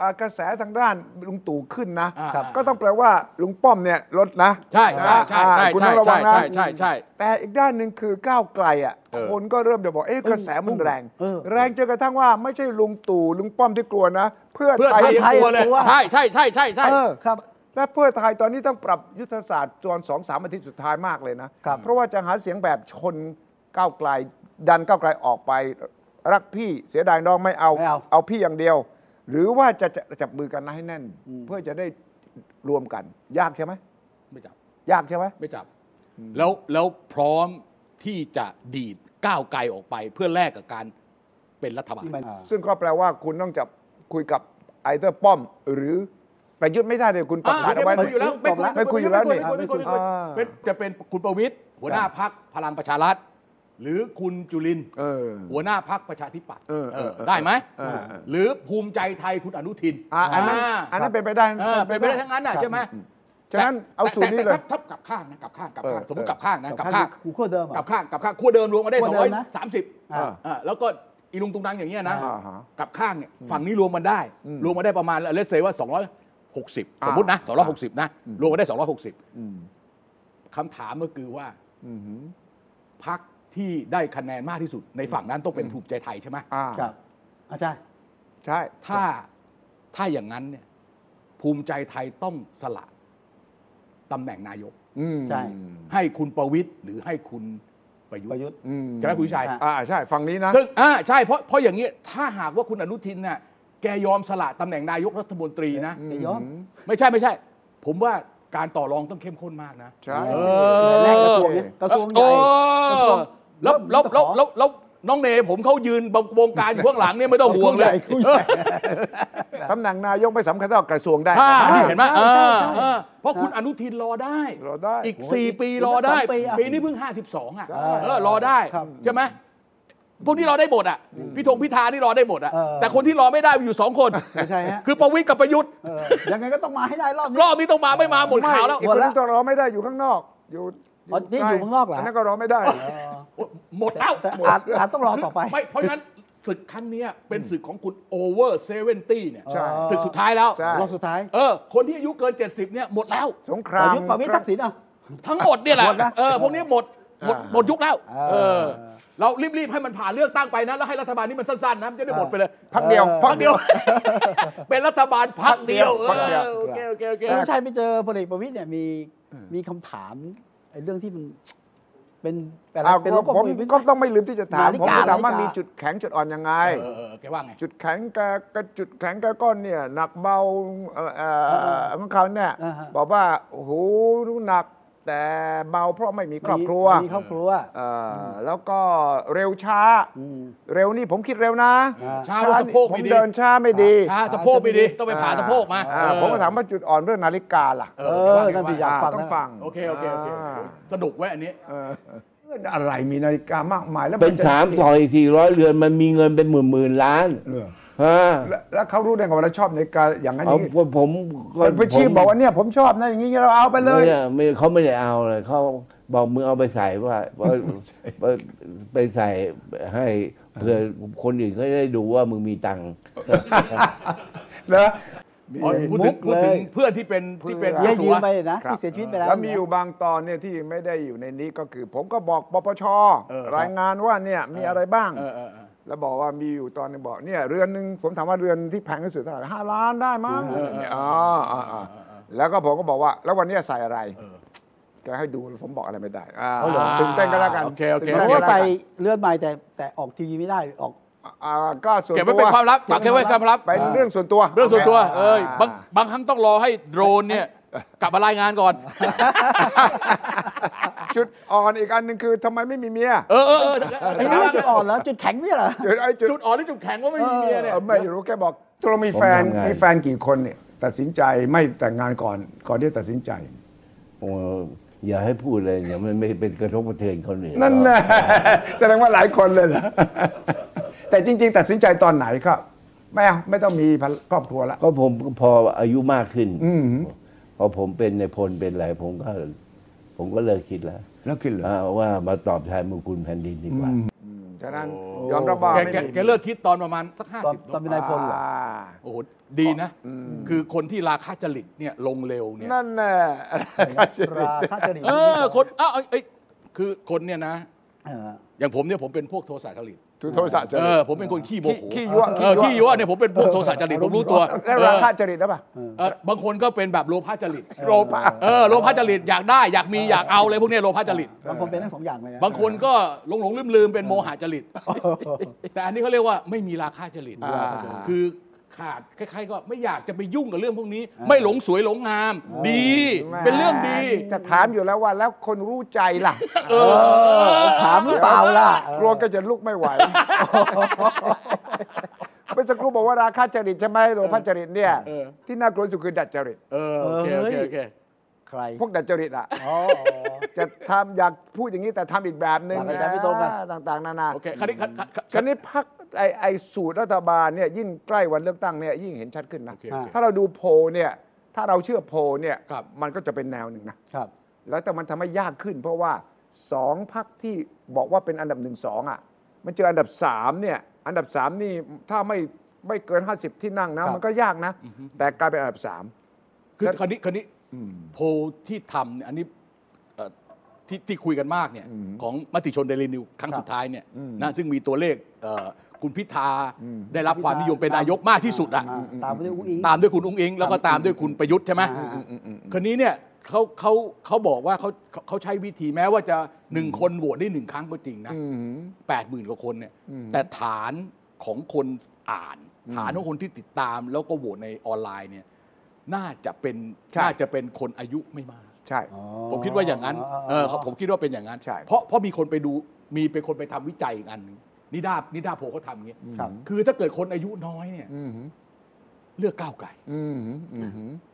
อ่ากระแสทางด้านลุงตู่ขึ้นนะอ่าครับก็ต้องแปลว่าลุงป้อมเนี่ยลดนะ ใช่ใช่ใช่ใช่อ่าคุณใช่ต้องระวัใช่งนะใช่ใช่ใช่ แต่อีกด้านหนึ่งคือก้าวไกลอะเออคนก็เริ่มจะบอกเอ๊ะกระแสมันแรงเออแรงจนกระทั่งว่าไม่ใช่ลุงตู่ลุงป้อมที่กลัวนะ เพื่อเพื่อไทยไทยไทยกลัวเลยกลัวใช่ใช่ใช่ใช่ใช่เออครับและเพื่อไทยตอนนี้ต้องปรับยุทธศาสตร์จนสองสามอาทิตย์สุดท้ายมากเลยนะครับเพราะว่าจะหาเสียงแบบชนก้าวไกล ดันก้าวไกลออกไป รักพี่เสียดายน้องไม่เอาไม่เอาเอาพี่อย่างเดียว หรือว่าจะจะจับมือกันนะให้แน่น เพื่อจะได้รวมกัน ยากใช่ไหมไม่จับยากใช่ไหมไม่จับ แล้วแล้วพร้อมที่จะดีดก้าวไกลออกไปเพื่อแลกกับการเป็นรัฐบาลที่มันซึ่งก็แปลว่าคุณต้องจับคุยกับไอเตอร์ป้อม หรือประยุทธ์ไม่ได้เลยคุณประกาศเอาไว้ไม่คุยอยู่แล้วไม่คุยอยู่แล้วนี่ไม่คุยไม่คุยไม่คุยอ่าเป็นจะเป็นคุณประวิตยหัวหน้าพักพลังประชารัฐหรือคุณจุลินทร์เออหัวหน้าพักประชาธิปัตย์เออเออเออได้ไหมเออเออหรือภูมิใจไทยคุณอนุทินอ่าอันนั้นาอันนั้นเป็นไปได้เออเป็นไปได้ทั้งนั้นน่ะใช่ไหม ฉะนั้นเอาสูตรนี้แต่เลยแต่ถ้ากลับข้างนะกลับข้างกลับข้างเออสมมติเออกลับข้างนะกลับข้าข้างงกูขั้วเดิมเหรกลัอะบข้างกลับข้างขั้วเดิมรวมมาได้ขั้วเดิมนะ230อ่าอ่าแล้วก็อีลุงตุงนังอย่างเงี้ยนะอ่าฮะกลับข้างเนี่ยฝั่งนี้รวมมันได้อืมรวมมาได้ประมาณเลสเซว่า 260อ่าสมมตินะ 260 นะอืมรวมมาได้อืม260 คำถามก็คือว่าอืมหืมพักที่ได้คะแนนมากที่สุด ในฝั่งนั้นต้องเป็นภูมิใจไทยใช่ไหมอ่าครับอาจารย์ใช่ ถ้าถ้าอย่างนั้นเนี่ยภูมิใจไทยต้องสละ ตำแหน่งนายกอืมใช่ ให้คุณประวิตยหรือให้คุณประยุทประธ์ยุทธ์อืมใช่ไหมคุณวิชัยอะอ่าใช่ฝั่งนี้นะ ซึ่งอ่าใช่เพราะเพราะอย่างนี้ถ้าหากว่าคุณอนุทินน่ะแกยอมสละตำแหน่งนายกรัฐมนตรีนะเดี๋ยวยอมไม่ใช่ไม่ใช่ ผมว่าการต่อรองต้องเข้มข้นมากนะ ใช่ เอแรกกระทรวงเนี่ยกระทรวงใหญ่โอ้กระทรวง แล้วแล้วแล้วขอแล้วแล้ว น้องเนผมเขายืนวงการอยู่ข้างหลังเนี่ยไม่ต้องห่วงเลยคู่ใหญ่ตำแหน่งนายกไม่สำคัญเท่ากระทรวงได้อ่านะนี่เห็นไหมใช่เอใช่อใช่เออเพราะคุณอนุทินรอได้รอได้อีกโอ้ย4ปีรอได้อีกสองปีอะปีนี้เพิ่ง 52 อะใช่เออรอได้ครับใช่ไหมพวกนี้รอได้หมดอะพี่ธงพิธานี่รอได้หมดอะเออแต่คนที่รอไม่ได้มีอยู่สองคนไม่ใช่ฮะคือประวิตรกับประยุทธ์เออยังไงก็ต้องมาให้ได้รอบนี้รอบนี้ต้องมาไม่มาหมดข่าวแล้วอีกคนนึงต้องรอไม่ได้อยู่ข้างนอกอยู่ อ๋อนี่อยู่ข้างนอกเหรออันนั้นก็รอไม่ได้เออหมดแล้วแต่อาจอาจต้องรอต่อไป ไม่เพราะฉะนั้นศึกครั้งเนี้ยเป็นศึกของคุณ over seventy เนี่ยใช่ศึกสุดท้ายแล้วใช่รอบสุดท้ายเออคนที่อายุเกิน 70เนี่ยหมดแล้ว สงคปรามระยุทธ์ประวิตรทักษิณอะทั้งหมดเนี่ยแหละหมดนะเออพวกนี้หมดหมดอ่าหมดยุคแล้วอ่าเออเรารีบๆให้มันผ่านเลือกตั้งไปนะ แล้วให้รัฐบาลนี้มันสั้นๆนะมันจะได้หมดไปเลยพักเดียวเออพักเดียว เป็นรัฐบาลพักเดียวพักเดียวเออโอเคโอเคโอเคคุณชัยไปเจอพลเอกประวิตรเนี่ยมีมีคำถาม ไอ้เรื่องที่มันเป็นอะไรอ้าวเป็นก็โรคผมโควิดก็ต้องไม่ลืมที่จะถาม นาฬิผมกาจะถามว่านาฬิกามี มีจุดแข็งจุดอ่อนยังไง เออเออแกว่าไง จุดแข็งแกกจุดแข็งแกก้อนเนี่ย หนักเบาเอ่อเอ่อของเขาเนี่ยอ่าฮะ บอกว่าโอ้โหรู้หนัก แต่เบาเพราะไม่มีครอบครัวมีครอบครัวเอ่อแล้วก็เร็วช้าอืมเร็วนี่ผมคิดเร็วนะอ่าช้าเพราะสะโพกผไม่มดีเดินช้าไม่ดี ช้าสะโพกไม่ดี ต้องไปผ่าสะโพกมาอ่เออผมก็ถามว่าจุดอ่อนเรื่องนาฬิกาล่ะ เอเอออแกนั่ว่านไงที่อยากฟังต้อนะงฟัง โอเค โอเค โอเคาสนุกไว้อันนี้เออเรื่องอะไรมีนาฬิกามากมายแล้วเป็นจะสามซอยสี่ร้อยเรือนมันมีเงินเป็นหมื่นหมื่นๆล้านเออฮะ แล้วแล้วเขารู้ได้ไงว่าเราชอบนาฬิกาอย่างนั้นอเอาย่างนี้ผมผมก็เป็นผู้ชี้บอกว่าเนี่ยผมชอบนะอย่างนี้เราเอาไปเลยไม่ไม่เขาไม่ได้เอาเลยเขาบอกมึงเอาไปใส่ว่าว่าว่าไปใส่ให้เพื่อคนอื่นเขาจะได้ดูว่ามึงมีตังค์แล้วอ๋อพูดถึงพูดถึงเพื่อนที่เป็นที่เป็นเยี่ยผู้ยืสูมงไปอายุนะที่เสียชีวิตไปแล้วแล้วมีอยู่บางตอนเนี่ยที่ไม่ได้อยู่ในนี้ก็คือ ผมก็บอกปปชเออรายงานว่าเนี่ยมีอะไรบ้าง เออเออเออแล้วบอกว่ามีอยู่ตอนหนึงบอกเนี่ยเรือนหนึ่งผมถามว่าเรือนที่แพงที่สุดเท่าไหร่ห้าล้านได้มั้งเออเออเนี่ยเออ๋อออ๋ออ๋อแล้วก็ผมก็บอกว่า แล้ววันเนี้ยใส่อะไรเออแกให้ดูผมบอกอะไรไม่ได้อ่าเอาเหรอตื่นเต้นก็แล้วกันโอเคโอเคตื่นเพต้นราะก็ว่าแล้วกันใส่เลือดใหม่แต่แต่ออกทีวีไม่ได้ออกอ่าก็ส่วนเก็บไว้ตัวเป็นความลับฝากเก็บไว้เป็นความลับเป็นเรื่องส่วนตัว เรื่องส่วนตัว เอ้ยาบางบางครั้งต้องรอให้โดรนเนี่ยกลับมารายงานก่อน จุดอ่อนอีกอันหนึ่งคือทำไมไม่มีเมีย เออเออเออไอ้นี่ไม่จุดอ่อนแล้วจุดแข็งไม่ใช่เหรอจุดไอ้จุดจุดอ่อนหรือจุดแข็งว่าไม่มีเมียเนี่ยเออไม่รู้แกบอกตัวเรามีแฟนผมทำไง มีแฟนกี่คนเนี่ยตัดสินใจไม่แต่งงานก่อนก่อนที่จะตัดสินใจ โอ้อย่าให้พูดเลยอย่ามันไม่เป็นกระทบกระเทือนคนอื่นนั่นแหละแสดงว่าหลายคนเลยเหรอแต่จริง ๆ ตัดสินใจตอนไหนครับไม่เอาไม่ต้องมีครอบครัวละ ก็ผมพออายุมากขึ้นอืมพอผมเป็นในพลเป็นอะไรผมก็ ผมก็เลิกคิดแล้วแล้วคิดเหรออ่าว่ามาตอบแทนบุญคุณแผ่นดินดีกว่า ฉะนั้นโอ้ยอมรับว่าแกไม่แกมีแกเลิกคิดตอนประมาณสักห้าตอนสิบตอนเป็นนายพลเหรอ อ่า โอ้โหดีนะคือคนที่ราคาจริตเนี่ยลงเร็วเนี่ย นั่นแน่ราคาจริตเออคนอ้าวเอ้ยเอ้ยคือคนเนี่ยนะ เอออย่างผมเนี่ยผมเป็นพวกโทสะจริต ทุโทสะจเอริอตผมเป็นคนขี้โมโหขี้ยั่วเออขี้ยั่วเนี่ยผมเป็นพวกโทสะจริตผมรู้ตัวแล้วราคาจริตหรือเปล่าเออบางคนก็เป็นแบบโลภะจริตโลภะเออโลภะจริตอยากได้อยากมีอยากเอาเลยพวกเนี้ยโลภะจริตบางคนเป็นทั้งสองอย่างเลยนะบางคนก็หลงหลงลืมลืมๆเป็นโมหะจริตแต่อันนี้เขาเรียกว่าไม่มีราคาจริตอ่าคือ ขาดคล้ายๆก็ไม่อยากจะไปยุ่งกับเรื่องพวกนี้ ไม่หลงสวยหลงงาม ดี เป็นเรื่องดี จะถามอยู่แล้วว่าแล้วคนรู้ใจล่ะ เออ ถามหรือเปล่าล่ะกลัวก็จะลุกไม่ไหวเมื่อสักครู่บอกว่าราคาจริตใช่ไหมโลภะจริตเนี่ยเออที่น่ากลัวที่สุดคือดัดจริตเออโอเคโอเคโอเคใครพวกดัดจริตอะอ๋อจะทำอยากพูดอย่างนี้แต่ทำอีกแบบหนึ่งหลักอาจารย์ไม่ตรงกันอ่าต่างๆนานาโอเคคราวนี้คราวคราวคราวนี้พักไอไอสูตรรัฐบาลเนี่ยยิ่งใกล้วันเลือกตั้งเนี่ยยิ่งเห็นชัดขึ้นนะโอเคโอเค ถ้าเราดูโพลเนี่ยถ้าเราเชื่อโพลเนี่ยครับ มันก็จะเป็นแนวหนึ่งนะ ครับ แล้วแต่มันทำให้ยากขึ้น เพราะว่าสองพักที่บอกว่าเป็นอันดับหนึ่งสองอะ มันเจออันดับสามเนี่ยอันดับสามนี่ถ้าไม่ไม่เกิน 50 ที่นั่งนะครับ มันก็ยากนะ แต่กลายเป็นอันดับสาม คือคราวนี้คราวนี้โพลที่ทำเนี่ยอันนี้เอ่อที่ที่คุยกันมากเนี่ยของมติชนเดลินิวครั้งสุดท้ายเนี่ยนะซึ่งมีตัวเลขเอ่อ คุณพิธาได้รับความนิยมเป็นนายกมากที่สุดอะอ่าตามไปด้วยอุ้งอิงตามด้วยคุณอุ้งอิง แล้วก็ตามด้วยคุณประยุทธ์ใช่ไหมอ่าคนนี้เนี่ยเขาเขาเขาบอกว่าเขาเขาเขาใช้วิธีแม้ว่าจะหนึ่งคนโหวตได้หนึ่งครั้งก็จริงนะแปดหมื่นกว่าคนเนี่ยแต่ฐานของคนอ่าน ฐานของคนที่ติดตาม แล้วก็โหวตในออนไลน์เนี่ยน่าจะเป็นใช่น่าจะเป็นคนอายุไม่มากใช่ ผมคิดว่าอย่างนั้นเออครับผมคิดว่าเป็นอย่างนั้นใช่เพราะเพราะมีคนไปดูมีเป็นคนไปทำวิจัยอีกอันหนึง นิดานิดาโพลเขาทำอย่างเงี้ยครับ คือถ้าเกิดคนอายุน้อยเนี่ย อืมเลือกก้าวไกลอืมอืม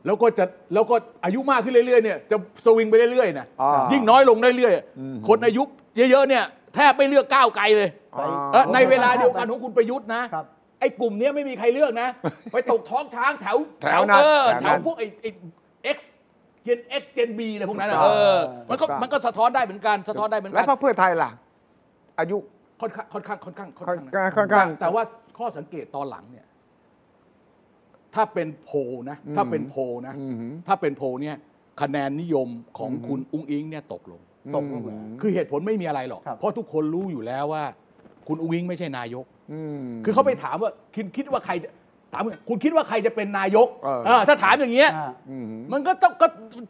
แล้วก็จะแล้วก็อายุมากขึ้นเรื่อยๆเนี่ยจะสวิงไปเรื่อยๆนะอ่ายิ่ยิ่งน้อยลงเรื่อยๆคนอายุเยอะๆเนี่ยแทบไม่เลือกก้าวไกลเลยอ่าเออในเวลาเดียวกันของคุณประยุทธ์นะ ครับ ไอ้กลุ่มเนี้ยไม่มีใครเลือกนะ ไปตกท้องช้างแถวแถวนั้นเออแถวนั้นแถวพวกไอ้ไอ้เอ็กซ์เจนเอ็กเจนบีอะไรพวกนั้นอะถูกเอต้องอ มันก็ถูกต้อง มันก็สะท้อนได้เหมือนกันสะท้อนได้เหมือนแล้กัวนพรรคเพื่อไทยล่ะ อายุ ค่อนข้างค่อนข้างค่อนข้างค่อนข้างข้างค่อนข้างแต่แต่ว่าข้อสังเกตตอนหลังเนี่ย ถ้าเป็นโพลนะ ถ้าเป็นโพลนะอืมถ้าเป็นโพลเนี่ย คะแนนนิยมของคุณอุ้งอิงเนี่ยตกลงตกลงเลยคือเหตุผลไม่มีอะไรหรอกครับเพราะทุกคนรู้อยู่แล้วว่า คุณอุ้งอิงไม่ใช่นายกอืมคือเขาไปถามว่าคิดคิดว่าใครจะ ถามว่าคุณคิดว่าใครจะเป็นนายกเออ เออถ้าถามอย่างเงี้ยอ่าอืมมันก็ต้องก็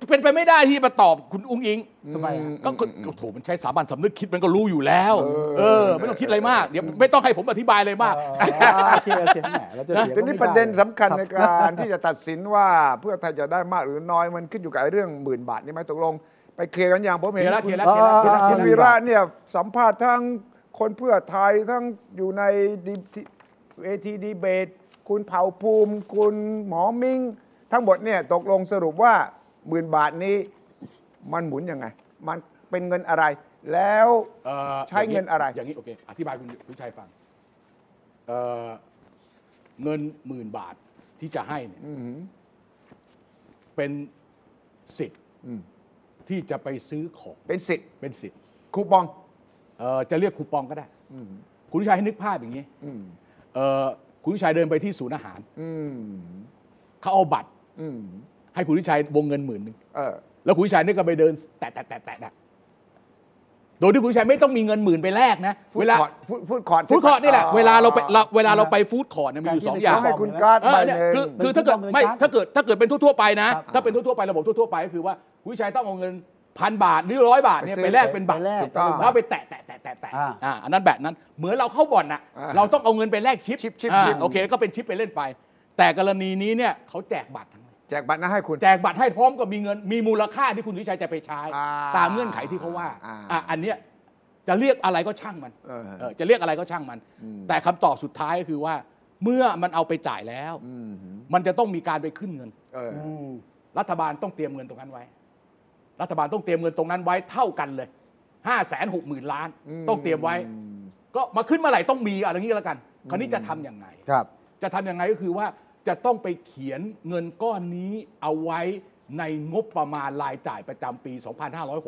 เป็นไปไม่ได้ที่มาตอบคุณอุ้งอิง ทำไมอะก็ก็ก็โถมันใช้สาบันสำนึกคิดมันก็รู้อยู่แล้วเออเออ ไม่ต้องคิดอะไรมาก เดี๋ยวไม่ต้องให้ผมอธิบายเลยมาก อ๋อโอเคโอเคแหมเราจะเถียงทีนี้ก็ไม่ไประเด็นสำคัญรับในการที่จะตัดสินว่าเพื่อไทยจะได้มากหรือน้อยมันขึ้นอยู่กับไอ้เรื่องหมื่นบาทนี่ไหมตกลง ไปเคลียร์กันอย่างผมเห็นเคลียร์แล้วคุณเคลียร์แล้วเคลียร์แล้ว คุณวีระเนี่ยสัมภาษณ์ทั้งคนเพื่อไทยทั้งอยู่ในเวทีดีเบต คุณเผ่าภูมิ คุณหมอมิง ทั้งหมดเนี่ยตกลงสรุปว่าหมื่นบาทนี้มันหมุนยังไง มันเป็นเงินอะไร แล้วเอ่อใช้เงินอะไร อย่างนี้โอเค อธิบายคุณคุณชัยฟังเอ่อเงินหมื่นบาทที่จะให้เนี่ยอืมเป็นสิทธิ์อืมที่จะไปซื้อของเป็นสิทธิ์เป็นสิทธิ์คูปองเอ่อจะเรียกคูปองก็ได้ อืมคุณวิชัยให้นึกภาพอย่างนี้ อืม เอ่อ คุณวิชัยเดินไปที่ศูนย์อาหารอืมเขาเอาบัตรอืมให้คุณวิชัยวงเงินหมื่นหนึ่งเออแล้วคุณวิชัยนี่ก็ไปเดิน แตะแตะแตะแตะแตะโดยที่คุณวิชัยไม่ต้องมีเงินหมื่นไปแลกนะ food court เวลา food food court food court นี่แหละอ๋อเวลาเราไปเราเวลาเราไป food court เนี่ยมีอยู่สองอย่างต้องให้คุณการ์ดเอใบอหเนี่ยนึ่งคือคือถ้าเกิดเป็นไม่การ์ดถ้าเกิดถ้าเกิดเป็นทั่วๆไปนะครับถ้าเป็นทั่วๆไป ระบบทั่วๆไปก็คือว่าคุณวิชัยต้องเอาเงิน พันบาทหรือร้อยบาทเนี่ยไปซื้อไปแลกเป็นบัตรไปแลกถูกต้องแล้วไปแตะแตะแตะแตะแตะอ่าอ่าอันนั้นแบบนั้นเหมือนเราเข้าบ่อนน่ะอ่าเราต้องเอาเงินไปแลกชิปชิปชิปอ่าชิปโอเคก็เป็นชิปไปเล่นไป แต่กรณีนี้เนี่ยเขาแจกบัตรทั้งนั้นแจกบัตรนะให้คุณแจกบัตรให้พร้อมกับมีเงินมีมูลค่าที่คุณวิชัยจะไปใช้อ่าตามเงื่อนไขที่เขาว่าอ่าอะอันเนี้ยจะเรียกอะไรก็ช่างมันเออเออจะเรียกอะไรก็ช่างมันอืมแต่คำตอบสุดท้ายก็คือว่า เมื่อมันเอาไปจ่ายแล้วอืมมันจะต้องมีการไปขึ้นเงินเอออืมรัฐบาลต้องเตรียมเงินตรงนั้นไว้ รัฐบาลต้องเตรียมเงินตรงนั้นไว้เท่ากันเลยห้าแสนหกหมื่นล้านอืมต้องเตรียมไว้ ก็มาขึ้นเมื่อไหร่ต้องมีอะไรอย่างนี้ก็แล้วกัน คราวนี้จะทำยังไงครับ จะทำยังไงก็คือว่าจะต้องไปเขียนเงินก้อนนี้เอาไว้ในงบประมาณรายจ่ายประจำปี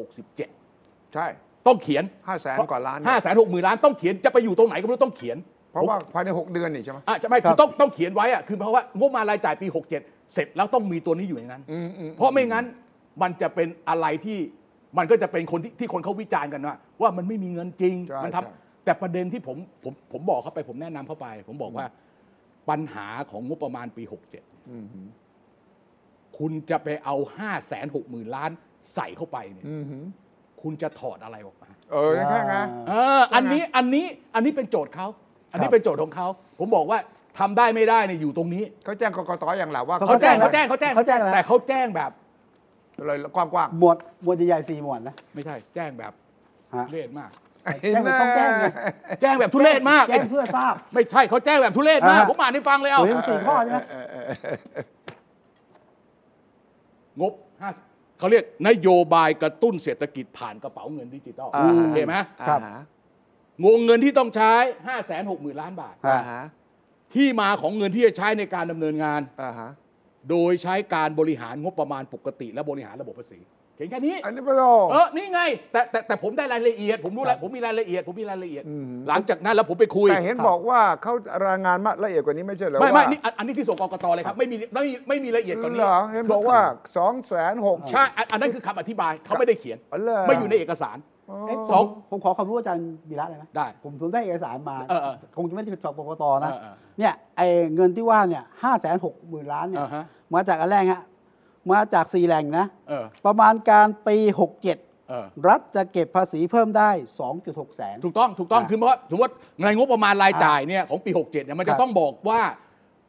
2567 ใช่ ต้องเขียนห้าแสนกว่าล้านเนี่ยห้าแสนหกหมื่นล้านต้องเขียนจะไปอยู่ตรงไหนก็ไม่รู้ต้องเขียน เพราะว่าภายใน 6 เดือนนี่ใช่ไหมอะจะไม่ครัคือบต้องต้องเขียนไว้อะคือเพราะว่างบประมาณรายจ่ายปี 67 เสร็จแล้วต้องมีตัวนี้อยู่ในนั้นอืมอืมเพราะไม่งั้น มันจะเป็นอะไรที่มันก็จะเป็นคนที่ที่คนเขาวิจารณ์กันว่าว่ามันไม่มีเงินจริง ใช่มัทำใช่ แต่ประเด็นที่ผมผมผมบอกเข้าไป ผมแนะนำเข้าไป ผมบอกว่าปัญหาของงบประมาณปีอืม67คุณจะไปเอา 5 6 0 0 0 0 ล้านใส่เข้าไปเนี่ยอืมคุณจะถอดอะไรออกมา เออนั่นแค่ไง เอออันนี้อันนี้อันนี้เป็นโจทย์เขาอันนี้เป็นโจทย์ของเขาผมบอกว่าทำได้ไม่ได้เนี่ยอยู่ตรงนี้เขาแจ้งกกตอย่างหละว่าเขาแจ้งเขาแจ้งเขาแจ้งเขาแจ้งอะไร แต่เขาแจ้งแบบ เลยกว้างหมวดหมวดใหญ่ๆสี่หมวดนะไม่ใช่ แจ้งแบบฮะ ทุเรศมากๆแจ้งต้องแจ้งไงแจ้งแบบทุเรศมาก แจ้งเพื่อทราบ ไม่ใช่เขาแจ้งแบบทุเรศมาก อ่า ผมอ่านให้ฟังเลยเอาโอ้ยมันสี่ข้อใช่ไหมเออเออเอองบห้าเขาเรียกนโยบายกระตุ้นเศรษฐกิจผ่านกระเป๋าเงินดิจิตอลอ่าโอเคไหมครับ อ่าฮะงงเงินที่ต้องใช้ 5 6 0 0 0 0 ล้านบาท อ่าอ่าฮะที่มาของเงินที่จะใช้ในการดำเนินงาน อ่าฮะ โดยใช้การบริหารงบประมาณปกติ และบริหารระบบภาษีเขียนแค่นี้ อันนี้ไม่โลเออ นี่ไง แต่แต่แต่ผมได้รายละเอียด ผมรู้แล้ว ผมมีรายละเอียด ผมมีรายละเอียด อืม หลังจากนั้นแล้วผมไปคุย แต่เห็นบอกว่าเขารายงานมาละเอียดกว่านี้ไม่ใช่เหรอไม่ไม่ว่านี่อันอันนี้ที่ส่งกกตเลยครับ ไม่มีไม่มีไม่มีละเอียดกว่านี้ เหรอเห็นบอกว่าสองแสนหก ใช่อันอันนั้นคือคำอธิบายเขาไม่ได้เขียน อ๋อเหรอ ไม่อยู่ในเอกสาร เอ๊ะสองผมผมขอความรู้อาจารย์บีระเลยไหมได้ ผมผมได้เอกสารมา เออเออคงจะไม่ได้เป็นสอบกกตนะเออเออเนี่ยไอ้เงินที่ว่าเนี่ยห้าแสนหกหมื่นล้านเนี่ย อ่าฮะมาจากอันแรกฮะ มาจากสี่แหล่งนะ เออประมาณการปี67เออรัฐจะเก็บภาษีเพิ่มได้ 2.6 แสน ถูกต้องถูกต้องอ่าคือเพราะว่าสมมติว่าในงบประมาณรายจ่ายเนี่ยของปี 67เนี่ยมันครัจะบต้องบอกว่า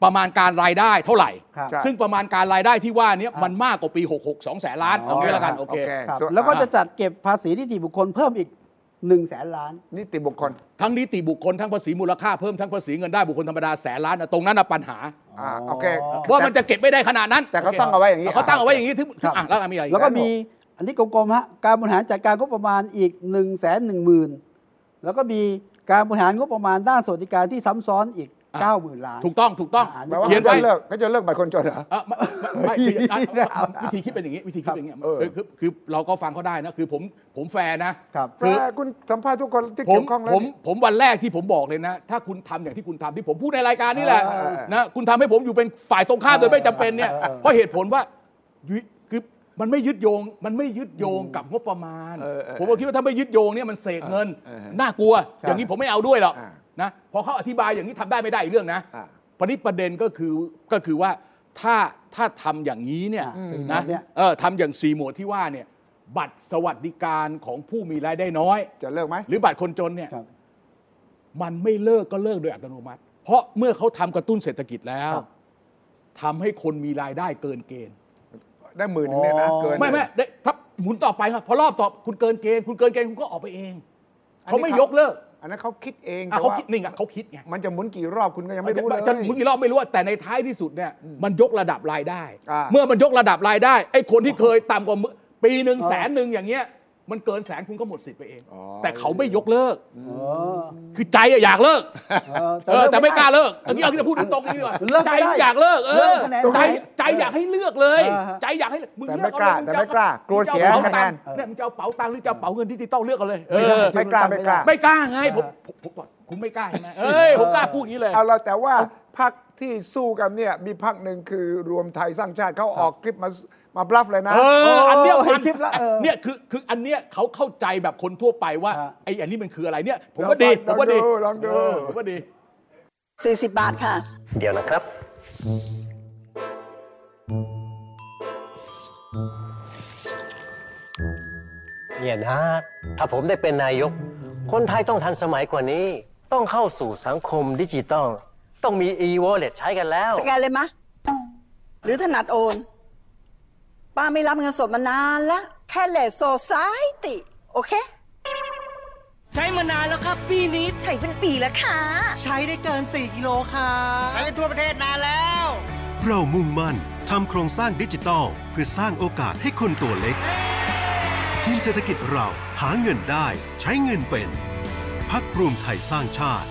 ประมาณการรายได้เท่าไหร่ ครับใช่ซึ่งประมาณการรายได้ที่ว่าเนี้อ่ามัมันมากกว่าปี 66 2แสนล้านอ๋อเอางี้แล้วกันโอเค ครับส่นแล้วก็จะอ่จัดเก็บภาษีนิติบุคคลเพิ่มอีก1แสนล้าน นิติบุคคลทั้งนิติบุคคลทั้งภาษีมูลค่าเพิ่มทั้งภาษีเงินได้บุคคลธรรมดาแสนล้านนะตรงนั้นนะปัญหา อ่าโอเคว่ามันจะเก็บไม่ได้ขนาดนั้นแต่เขาตั้งเอาไว้อย่างนี้ เขาตั้งเอาไว้อย่างนี้ถึงครับ อะแล้วมีอะไรอีแล้วก็มีอันนี้กลมๆฮะการบริหารจัดการงบประมาณอีก1นึ่งแสนหนึ่งหมื่นแล้วก็มีการบริหารงบประมาณด้านสวัสดิการที่ซ้ำซ้อนอีกอะ เก้าหมื่นล้านถูกต้องถูกต้องอ่านแปลว่าเขียนเขาไว้จะเลิกเขาจะเลิกบัตรคนจนเหรอเออไม่ไม่ไม่คืออะไม่เอาวิธีคิดเป็นอย่างนี้วิธีคิดเป็นอย่างนี้เออเออคือคือเราก็ฟังเขาได้นะคือผมผมแฟร์นะครับคือแต่คุณสัมภาษณ์ทุกคนที่ผมเกี่ยวข้องแล้วผมนี่ผมวันแรกที่ผมบอกเลยนะ ถ้าคุณทำอย่างที่คุณทำที่ผมพูดในรายการนี่แหละเออนะคุณทำให้ผมอยู่เป็นฝ่ายตรงข้ามโดยไม่จำเป็นเนี่ยเออเออเพราะเหตุผลว่ายุคือมันไม่ยึดโยง มันไม่ยึดโยงกับงบประมาณเออเออผมก็คิดว่าถ้าไม่ยึดโยงเนี่ยมันเสกเงินเออเออน่ากลัว อย่างนี้ผมไม่เอาด้วยหรอกอ่า นะพอเขาอธิบายอย่างนี้ทำได้ไม่ได้อีกเรื่องนะอ่าพอนี้ประเด็นก็คือก็คือว่าถ้าถ้าทำอย่างนี้เนี่ยอ่าสี่นะหมวดเนี่ยเออทำอย่างสี่หมวดที่ว่าเนี่ยบัตรสวัสดิการของผู้มีรายได้น้อย จะเลิกไหมหรือบัตรคนจนเนี่ยครับมันไม่เลิกก็เลิกโดยอัตโนมัติ เพราะเมื่อเขาทำกระตุ้นเศรษฐกิจแล้วครับทำให้คนมีรายได้เกินเกณฑ์ ได้หมื่นหนึงเนี่ยนะอ๋อเกินไม่ไม่เลยได้ถ้าหมุนต่อไปครับพอรอบต่อคุณเกินเกณฑ์คุณเกินเกณฑ์คุณก็ออกไปเองอันนี้เขาไม่ครับยกเลิก อันนั้นเขาคิดเองอะแต่เขาว่าคิดนี่ไงเขาคิดไงมันจะหมุนกี่รอบคุณก็ยังไม่รู้เลย จะหมุนกี่รอบไม่รู้อะแต่ในท้ายที่สุดเนี่ยมันยกระดับรายได้ อ่า เมื่อมันยกระดับรายได้ไอ้คนที่เคยต่ำกว่ามื้อปีหนึ่งอ๋อแสนหนึ่งอย่างเงี้ย มันเกินแสนคุณก็หมดสิทธิ์ไปเอง อ๋อ แต่เขาไม่ยกเลิกเออคือใจอะอยากเลิกเออเออแต่ไม่กล้าเลิกอันนี้เอาที่จะพูดตรงๆนี่ดีกว่าเลิกใจไม่ได้อยากเลิก เอเลิอกคะแนนใจไหนใจอยากให้เลือกเลย อ่าฮะ ใจอยากให้มึงแต่เลืไม่อกกล้าเอเลยแต่ไม่กล้ากลัวเสียมึงจคะแนอานเป๋าตังค์เนี่ยมึงจะเอาเป๋าตังค์หรือจะเอาเป๋าเงินดิจิตอลเลือกกันเลยเออไม่กล้าไม่กล้า ไม่กล้าไงผมผมผมบอกคุณไม่กล้าใช่ไหมเอ้ยผมกล้าพูดอย่างนี้เลย เอาละแต่ว่าพักที่สู้กันเนี่ยมีพักหนึ่งคือรวมไทยสร้างชาติเขาออกคลิปมา มาบลัฟเลยนะเอออันเนี้ยเห็นมันคลิปแล้วเออเนี่ยคือคืออันเนี้ยเขาเข้าใจแบบคนทั่วไปว่าฮะไอ้อันนี้มันคืออะไรเนี่ย ผมว่าดีลผองมว่าดีดูลองดูเออผมว่าดี40บาทค่ะ เดี๋ยวนะครับ เนี่ยนะ ถ้าผมได้เป็นนายก คนไทยต้องทันสมัยกว่านี้ ต้องเข้าสู่สังคมดิจิตอล ต้องมี e-wallet ใช้กันแล้ว สแกนเลยมะ หรือถนัดโอน ป้าไม่รับเงินสดมานานแล้ว แค่เลสโซซายติ โอเค ใช้มานานแล้วครับปีนี้ ใช้เป็นปีแล้วค่ะ ใช้ได้เกิน 4 กิโลค่ะ ใช้กันทั่วประเทศนานแล้ว เรามุ่งมั่นทำโครงสร้างดิจิทัลเพื่อสร้างโอกาสให้คนตัวเล็ก ทีมเศรษฐกิจเราหาเงินได้ใช้เงินเป็น พักรวมไทยสร้างชาติ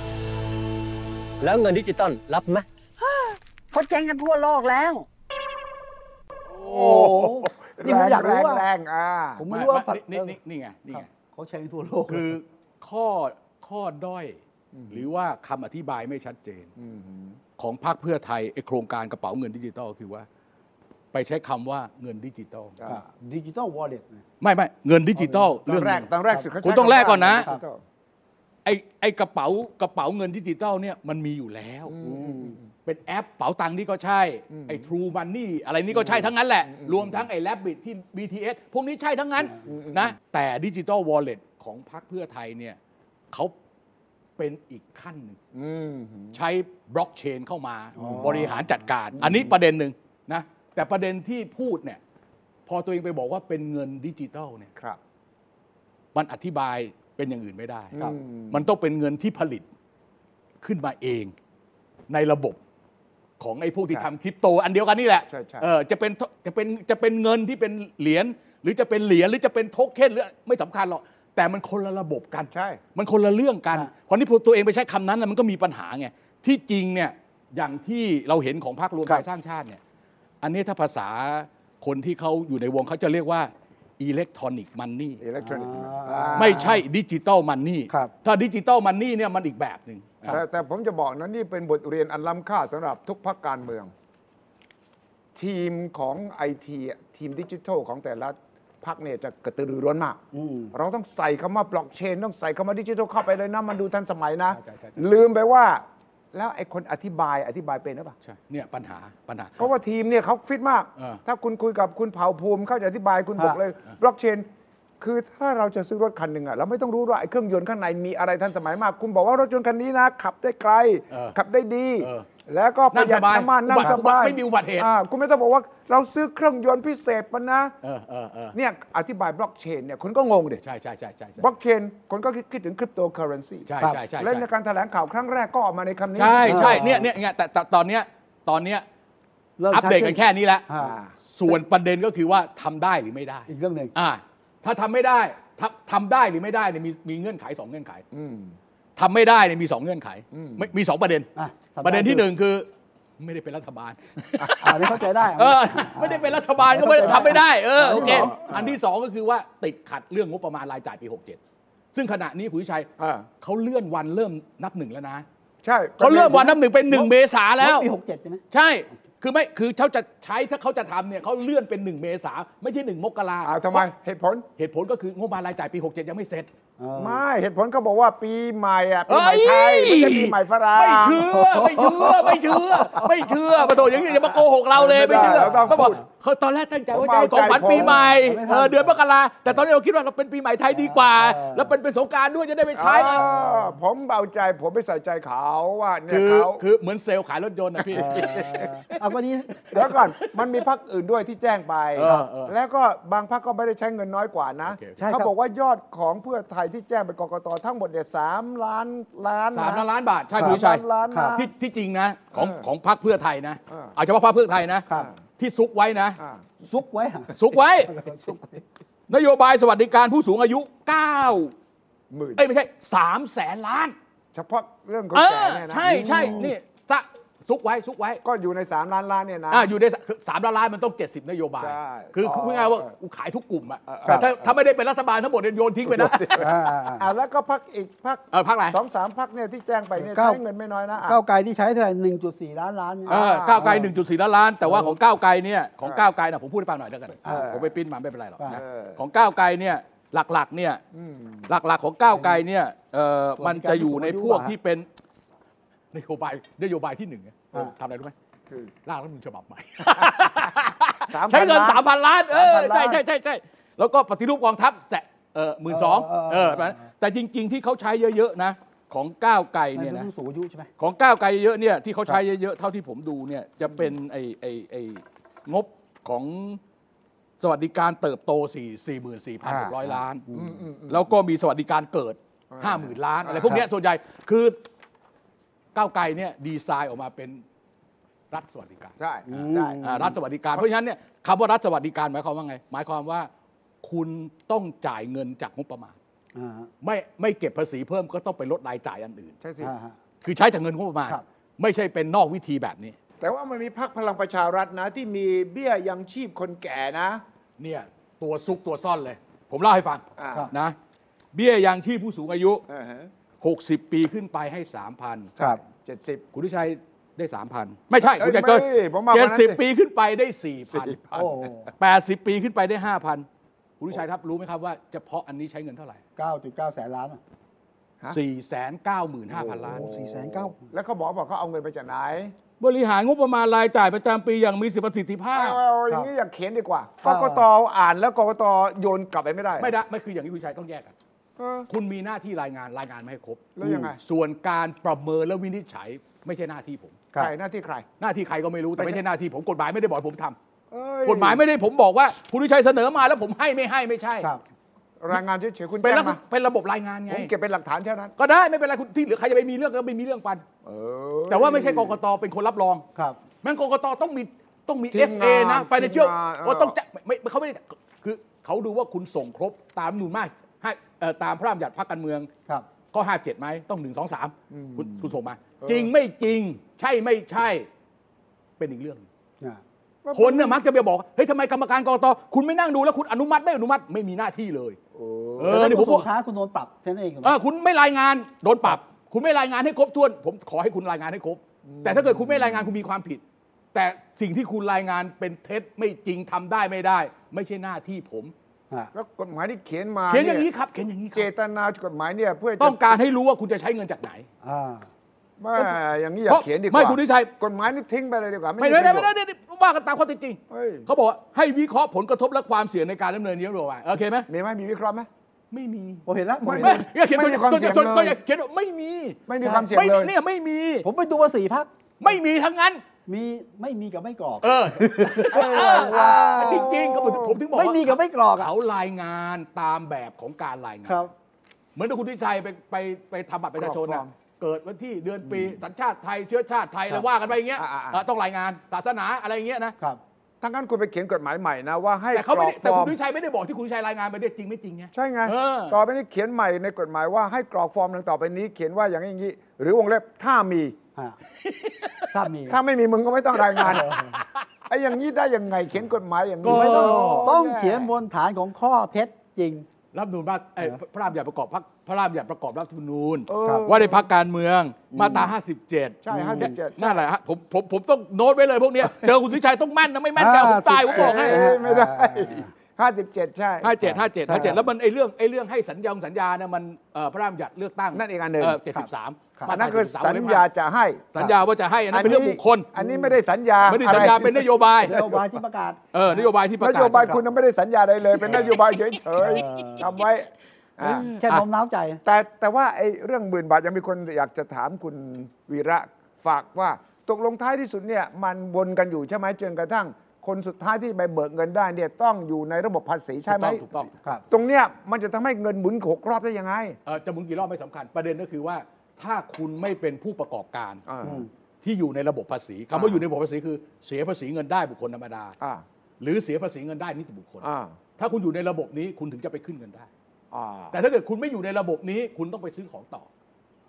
แล้วเงินดิจิตอลรับไหมเขาแจ้งกันทั่วโลกแล้ว โอ้โหนี่ผมอยากรู้ว่าแรงๆอ่าผมไม่รู้ว่านี่นี่นี่ไงนี่ครัไงบเขาใช้ทั่วโลกคือข้อข้อด้อย หรือว่าคำอธิบายไม่ชัดเจนของพรรคเพื่อไทยไอ้โครงการกระเป๋าเงินดิจิตอลคือว่า ไปใช้คำว่าเงินดิจิตอล digital walletไม่ไม่เงินดิจิตอลเรื่องหนึ่งตอนแรกตอนแรกสุดเขาคุณใช้ต้องแลกก่อนนะดิจิทัลไอ้ไอ้กระเป๋ากระเป๋าเงินดิจิตอลเนี่ยมันมีอยู่แล้ว เป็นแอปเป๋าตังค์นี่ก็ใช่ ไอ้ True Money อะไรนี่ก็ใช่ทั้งนั้นแหละ รวมทั้งไอ้ Rabbit ที่ BTS พวกนี้ใช่ทั้งนั้นนะแต่ดิจิ t a ลวอลเล็ตของพรรคเพื่อไทยเนี่ยเขาเป็นอีกขั้นหนึ่งอืมใช้บล็อกเชนเข้ามาบริหารจัดการ อันนี้ประเด็นหนึ่งนะแต่ประเด็นที่พูดเนี่ย พอตัวเองไปบอกว่าเป็นเงินดิจิตอลเนี่ยครับมันอธิบายเป็นอย่างอื่นไม่ได้ครับมันต้องเป็นเงินที่ผลิตขึ้นมาเองในระบบ ของไอ้พวกที่ครับทำคริปโตอันเดียวกันนี่แหละใช่ใช่เออจะเป็นจะเป็นจะเป็นเงินที่เป็นเหรียญหรือจะเป็นเหรียญหรือจะเป็นโทเค็นหรือไม่สำคัญหรอกแต่มันคนละระบบกันใช่ มันคนละเรื่องกันอะเพราะนี่พอตัวเองไปใช้คำนั้นน่ะมันก็มีปัญหาไงที่จริงเนี่ยอย่างที่เราเห็นของพรรครวมไทยสร้างชาติเนี่ยอันนี้ถ้าภาษาคนที่เขาอยู่ในวงเขาจะเรียกว่า อิเล็กทรอนิกส์มันนี่อิเล็กทรอนิกส์อ่าไม่ใช่ digital money ครับถ้า digital money เนี่ยมันอีกแบบหนึ่งแต่แต่ผมจะบอกนะนี่เป็นบทเรียนอันล้ำค่าสำหรับทุกพรรคการเมือง ทีมของไอทีทีมดิจิทัลของแต่ละพรรคเนี่ยจะกระตือรือร้นมากอืมเราต้องใส่คำว่าบล็อกเชน ต้องใส่คำว่าดิจิทัลเข้าไปเลยนะ มันดูทันสมัยนะใช่ใช่ใช่ลืมไปว่า แล้วไอ้คนอธิบายอธิบายเป็นหรือเปล่าใช่เนี่ยปัญหาปัญหา เพราะว่าทีมเนี่ยเขาฟิตมาก เออถ้าคุณคุยกับคุณเผ่าภูมิเขาจะอธิบายคุณบอกเลยบล็อกเชน คือถ้าเราจะซื้อรถคันหนึ่งอะเราไม่ต้องรู้ว่าไอ้เครื่องยนต์ข้างในมีอะไรทันสมัยมาก คุณบอกว่ารถยนต์คันนี้นะ ขับได้ไกล เออขับได้ดี เออ แล้วก็ประหยัดนั่งสบายน้ำมันนั่อุงบัติสบายไม่มีอุบัติเหตุอ่าคุณไม่ต้องบอกว่าเราซื้อเครื่องยนต์พิเศษมันนะเออเออเออเนี่ยอธิบายบล็อกเชนเนี่ยคุณก็งงดิใช่ใช่ใช่ใช่ใช่บล็อกเชนคนก็คิดถึงคริปโตเคอเรนซีใช่ใช่ใช่และในการแถลงข่าวครั้งแรกก็ออกมาในคำนี้ ใช่ใช่อ่าเนี่ยเนี่ยเนี่ยแต่แต่ตอนเนี้ยตอนเนี้ยริ่มอัปเดตกันแค่นี้แล้วอ่าส่วนประเด็นก็คือว่าทำได้หรือไม่ได้ อีกเรื่องหนึ่งอ่าถ้าทำไม่ได้ทำทำได้หรือไม่ได้เนี่ยมีมีเงื่อนไขสองเงื่อนไขอืม ทำไม่ได้เนี่ยมีสองเงื่อนไขไม่มีสองประเด็นอะทำไประเด็นที่หนึ่งคือไม่ได้เป็นรัฐบาลอ่านี่เข้าใจได้เออไม่ได้เป็นรัฐบาลก็ไม่ได้ทำไม่ได้เอออันโอที่เคสองอันที่สองก็คือว่าติดขัดเรื่องงบประมาณรายจ่ายปี 67 ซึ่งขณะนี้คุณวิชัยอ่าเขาเลื่อนวันเริ่มนับหนึ่งแล้วนะ ใช่เขาเลื่อนวันนับหนึ่งเป็นหนึ่งเมษาแล้วปีหกเจ็ดใช่ไหมใช่ คือไม่คือเขาจะใช้ถ้าเขาจะทำเนี่ยเขาเลื่อนเป็นหนึ่งเมษาไม่ใช่หนึ่งมกราอ้าวทำไมเหตุผล เหตุผลก็คืองบประมาณรายจ่ายปี 67 ยังไม่เสร็จเออไม่เหตุผลเขาบอกว่าปีใหม่อะปีใหม่ไทยเอ้ยไม่ใช่ปีใหม่ฝรั่งไม่เชื่อไม่เชื่อไม่เชื่อไม่เชื่อมาโถอย่างนี้อย่ามาโกหกเราเลยไม่ไม่ได้เชื่อเราต้องเขาบอกพูด เขาตอนแรกตั้งใจว่าผมจะให้ของขวัญเอาใจปีใหม่ผมเออเดือนมกราแต่ตอนนี้เราคิดว่าเราเป็นปีใหม่ไทยดีกว่าเออแล้วเป็นเป็นสงกรารด้วยจะได้ไปใช้อ่าผมเบาใจผมไม่ใส่ใจเขาว่าเนี่ยคือเขาคือเหมือนเซลล์ขายรถยนต์นะพี่เออเอาวันนี้เดี๋ยวก่อนมันมีพักอื่นด้วยที่แจ้งไปเออเออแล้วก็บางพักก็ไม่ได้ใช้เงินน้อยกว่านะโอเคโอเคใช่ครับเขาบอกว่ายอดของเพื่อไทยที่แจ้งไปกกตทั้งหมดเนี่ยสามล้านล้านสามนะล้านบาทใช่สามคุณวิชัยล้านล้านนะที่ที่จริงนะของเออของพรรคเพื่อไทยนะเออเอาเฉพาะพรรคเพื่อไทยนะครับ ที่ซุกไว้นะอ่าซุกไว้ฮะซุกไว้ซุกไว้ นโยบายสวัสดิการผู้สูงอายุ 9 หมื่นเอ้ยไม่ใช่3แสนล้าน เฉพาะเรื่องคนเอแก่อเนี่ยนะ ใช่ใช่นี่ซะ ซุกไว้ซุกไว้ก็อยู่ในสามล้านล้านเนี่ยนะ อ่าอยู่ในสามล้านล้านมันต้อง 70 นโยบาย ใช่คืออ๋อพูดง่ายๆว่ากูขายทุกกลุ่มอะเออแต่ถ้าถ้าไม่ได้เป็นรัฐบาลทั้งหมดเนี่ยโยนทิ้งไปนะ อ่าอ่าอ่าอ่าแล้วก็พักอีกพักเออพรรคอะไร สองสามพักเนี่ยที่แจ้งไปเนี่ยเก้าใช้เงินไม่น้อยนะอะ ก้าวไกลที่ใช้เท่าไหร่หนึ่งจุดสี่ล้านล้านเนี่ย เออก้าวไกล 1.4 ล้านล้าน แต่ว่าของก้าวไกลเนี่ยของเออก้าวไกลนะผมพูดให้ฟังหน่อยแล้วกันเออผมไปปริ้นมาไม่เป็นไรหรอกนะเออ ของก้าวไกลเนี่ยหลักๆเนี่ย อืม หลักๆของก้าวไกลเนี่ยเอ่อสวัมัสนดิการจะอยู่ในพวกผู้สูงอายุที่เป็น นโยบายนโยบายที่หนึ่งเนี่ยอ่า ทำอะไรรู้ไหมคือร่างรัฐธรรมนูญฉบับใหม่ 3,000 ใช้เงินล้านสามพันล้านเออ3,000ใช่ใช่ใช่ใช่แล้วก็ปฏิรูปกองทัพแสะเออหมื่นสองเออเอเอออเออ แต่จริง ๆ ที่เขาใช้เยอะๆนะ ของก้าวไกลในเนี่ยนะ ผู้สูงอายุใช่ไหม ของก้าวไกลเยอะเนี่ยที่เขาใช้เยอะๆเท่าที่ผมดูเนี่ยจะเป็นไอ้ไอ้ไอ้งบของสวัสดิการเติบโต 4 44,600 ล้าน อืมอืมอืม แล้วก็มีสวัสดิการเกิดอ่า50,000 ล้านอะไรอ่าพวกเนี้ยส่วนใหญ่คือ ก้าวไกลเนี่ยดีไซน์ออกมาเป็นรัฐสวัสดิการใช่อืมใช่อ่ารัฐสวัสดิการเพราะฉะนั้นเนี่ยคำว่ารัฐสวัสดิการหมายความว่าไง หมายความว่าคุณต้องจ่ายเงินจากงบประมาณอ่าฮะไม่ไม่เก็บภาษีเพิ่มก็ต้องไปลดรายจ่ายอันอื่น ใช่สิ อ่าฮะ คือใช้จากเงินงบประมาณ ครับ ไม่ใช่เป็นนอกวิธีแบบนี้แต่ว่ามันมีพักพลังประชารัฐนะ ที่มีเบี้ยยังชีพคนแก่นะเนี่ยตัวซุกตัวซ่อนเลย ผมเล่าให้ฟังอ่านะเบี้ยยังชีพผู้สูงอายุ อ่าฮะ 60 ปีขึ้นไปให้ 3,000 ครับเจ็ดสิบ คุณทิชัยได้ 3,000 ไม่ใช่เอ้ยคุณชัยเกินไม่ผมมากกว่านั้นสิ 70 ปีขึ้นไปได้โอ้4,000 80 ปีขึ้นไปได้ 5,000 คุณทิชัยครับรู้ไหมครับว่าเฉพาะอันนี้ใช้เงินเท่าไหร่ เก้าจุดเก้าแสนล้านอะฮะ 495,000 ล้าน โอ้สี่แสนเก้า แล้วเขาบอกบอกเขาเอาเงินไปจากไหนบริหารงบประมาณรายจ่ายประจำปีอย่างมีประสิทธิภาพ เอาเอาอย่างนี้อย่าเขียนดีกว่ากกตอ่านแล้วกกตโยนกลับไปไม่ได้ ไม่ได้ไม่คืออย่างที่คุณชัยต้องแยกกันเออ คุณมีหน้าที่รายงานรายงานไม่ให้ครบแล้วยังไง ส่วนการประเมินและวินิจฉัยไม่ใช่หน้าที่ผม ใครหน้าที่ใคร หน้าที่ใครก็ไม่รู้แต่ไม่ไม่ใช่ใช่หน้าที่ผมกฎหมายไม่ได้บอกให้ผมทำเอ้ยกฎหมายไม่ได้ผมบอกว่าคุณวิชัยเสนอมาแล้วผมให้ไม่ให้ไม่ใช่ ครับ รายงานเฉยๆคุณเป็นแจ้ลังกษมาณะเป็นระบบรายงานไง ผมเก็บเป็นหลักฐานเท่านั้นก็ได้ไม่เป็นไรคุณที่เหลือใครจะไปมีเรื่องก็ไปมีเรื่องกัน เออแต่ว่าไม่ใช่กกตเป็นคนรับรอง ครับ แม่งกกตต้องมีต้องมี ทีม FA งานนะ financial ทีมงานเออ ว่าต้องจะไม่ไม่เขาไม่ได้คือเขาดูว่าคุณส่งครบตามนูนมากให้เอ่อ ตามพระราชบัญญัติพรรคการเมืองครับข้อห้าเจ็ดไหมต้องหนึ่งสองสามอืมคุณคุณส่งมาเออจริงไม่จริง ใช่ไม่ใช่ เป็นอีกเรื่องหนึ่งอ่าคนเนี่ยมักจะไปบอกเฮ้ยทำไมกรรมการกรกตคุณไม่นั่งดูแล้วคุณอนุมัติไม่อนุมัติไม่มีหน้าที่เลยโอ้เออนี่ผมส่บอกงช้าคุณโดนปรับแค่นั้นเองเออคุณไม่รายงานโดนปรับ คุณไม่รายงานให้ครบถ้วน ผมขอให้คุณรายงานให้ครบ แต่ถ้าเกิดคุณไม่รายงานคุณมีความผิด แต่สิ่งที่คุณรายงานเป็นเท็จไม่จริงทำได้ไม่ได้ ไม่ใช่หน้าที่ผมอ่า แล้วกฎหมายที่เขียนมาเขียนอย่างนี้ครับเขียนอย่างนี้คเจรับตนากฎหมายเนี่ยเพื่อจะต้องการให้รู้ว่าคุณจะใช้เงินจากไหนอ่าไม่อย่างนี้อย่าเขียนดีกว่าไม่คุณทิชัยกฎหมายนี่ทิ้งไปเลยดีกว่า ไม่มีได้ปไม่ระได้โยชน์ไม่ได้ว่ากันตามข้อเท็จจริงเฮ้ยเขาบอกว่าให้วิเคราะห์ผลกระทบและความเสี่ยงในการดำเนินนโยบายโอเคไหมมีไหมมีวิเคราะห์ไหมไม่มีผมเห็นแล้วผมไม่เห็นแล้วอย่าเขียนไม่มีความตัวเสี่ยงตัวตัวเลยเขียนว่าไม่มี ไม่มีความเสี่ยงไม่เลมียเนี่ยไม่มี ผมไปดูว่าสี่พักไม่มีทั้งนั้น มีไม่มีกับไม่กรอก เออเออว่าจริงๆก็ผมผมถึงบอกไม่ว่ามีกับไม่กรอกอะเขารายงานตามแบบของการรายงานครับ เหมือนที่คุณวิชัยไปไปไปทำบัตรประชาชนกรอกฟอน่ะเกิดวันที่เดือนปีสัญชาติไทยเชื้อชาติไทยอะไรว่ากันไปอย่างเงี้ยอ่าๆๆเออต้องรายงานศาสนาอะไรอย่างเงี้ยนะครับถ้างั้นคุณไปเขียนกฎหมายใหม่นะว่าให้แต่เขาไม่ได้กรอกฟอร์มแต่คุณวิชัยไม่ได้บอกที่คุณวิชัยรายงานไปเนี่ยจริงไม่จริงไงใช่ไงเออต่อไปนี้เขียนใหม่ในกฎหมายว่าให้กรอกฟอร์มดังต่อไปนี้ เขียนว่าอย่างนี้อย่างนี้หรือวงเล็บถ้ามีฮะ ถ้ามีถ้าไม่มีมึงก็ไม่ต้องรายงานไอ้อย่างนี้ได้ยังไงเขียนกฎหมายอย่างนี้ไม่ต้องโต้องเขียนบนฐานของข้อเท็จจริงรัฐธรรมนูญว่าเอ้ยพระราชบัญญัติประกอบพรรคพระราชบัญญัติประกอบรัฐธรรมนูญเออว่าในพักการเมืองมาตรา57 ใช่ 57นั่นแหละฮะผมผมผมต้องโน้ตไว้เลยพวกเนี้ยเจอคุณวิชัยต้องแม่นนะ ไม่แม่นแกผมตายผมบอกให้เอ้ยไม่ได้ห้าสิบเจ็ดใช่ห้าเจ็ดห้าเจ็ดใช่ห้าเจ็ดแล้วมันไอ้เรื่องไอ้เรื่องให้สัญญาสัญญาเนี่ยมันเอ่อพระราชบัญญัติเลือกตั้งนั่นอีกอันหนึ่งเจ็ดสิบสามครับ อันนั้นคือสัญญาจะให้ สัญญาว่าจะให้อันนั้นเป็นเรื่องบุคคล อันนี้ไม่ได้สัญญาไม่ได้สัญญาเป็นนโยบายนโยบายที่ประกาศเออนโยบายที่ประนกาศโยบายคุณยังไม่ได้สัญญาใดเลย เป็นนโยบายเฉยเออๆจำไว้อ่าแค่โน้มน้าวใจ แต่แต่ว่าไอ้เรื่องหมื่นบาทยังมีคนอยากจะถามคุณวีระฝากว่าตกลงท้ายที่สุดเนี่ยมันวนกันอยู่ใช่ไหมจนกระทั่งคนสุดท้ายที่ไปเบิกเงินได้เนี่ยต้องอยู่ในระบบภาษีใช่ไหมถูกต้องถูกต้องครับ ตรงเนี้ยมันจะทำให้เงินหมุนหกรอบได้ยังไงเอ่อจะหมุนกี่รอบไม่สำคัญ ประเด็นก็คือว่า ถ้าคุณไม่เป็นผู้ประกอบการ อ่า ที่อยู่ในระบบภาษีคำว่า อยู่ในระบบภาษีคือเสียภาษีเงินได้บุคคลธรรมดา อ่าหรือเสียภาษีเงินได้นิติบุคคล อ่าถ้าคุณอยู่ในระบบนี้คุณถึงจะไปขึ้นเงินได้ อ่าแต่ถ้าเกิดคุณไม่อยู่ในระบบนี้คุณต้องไปซื้อของต่อ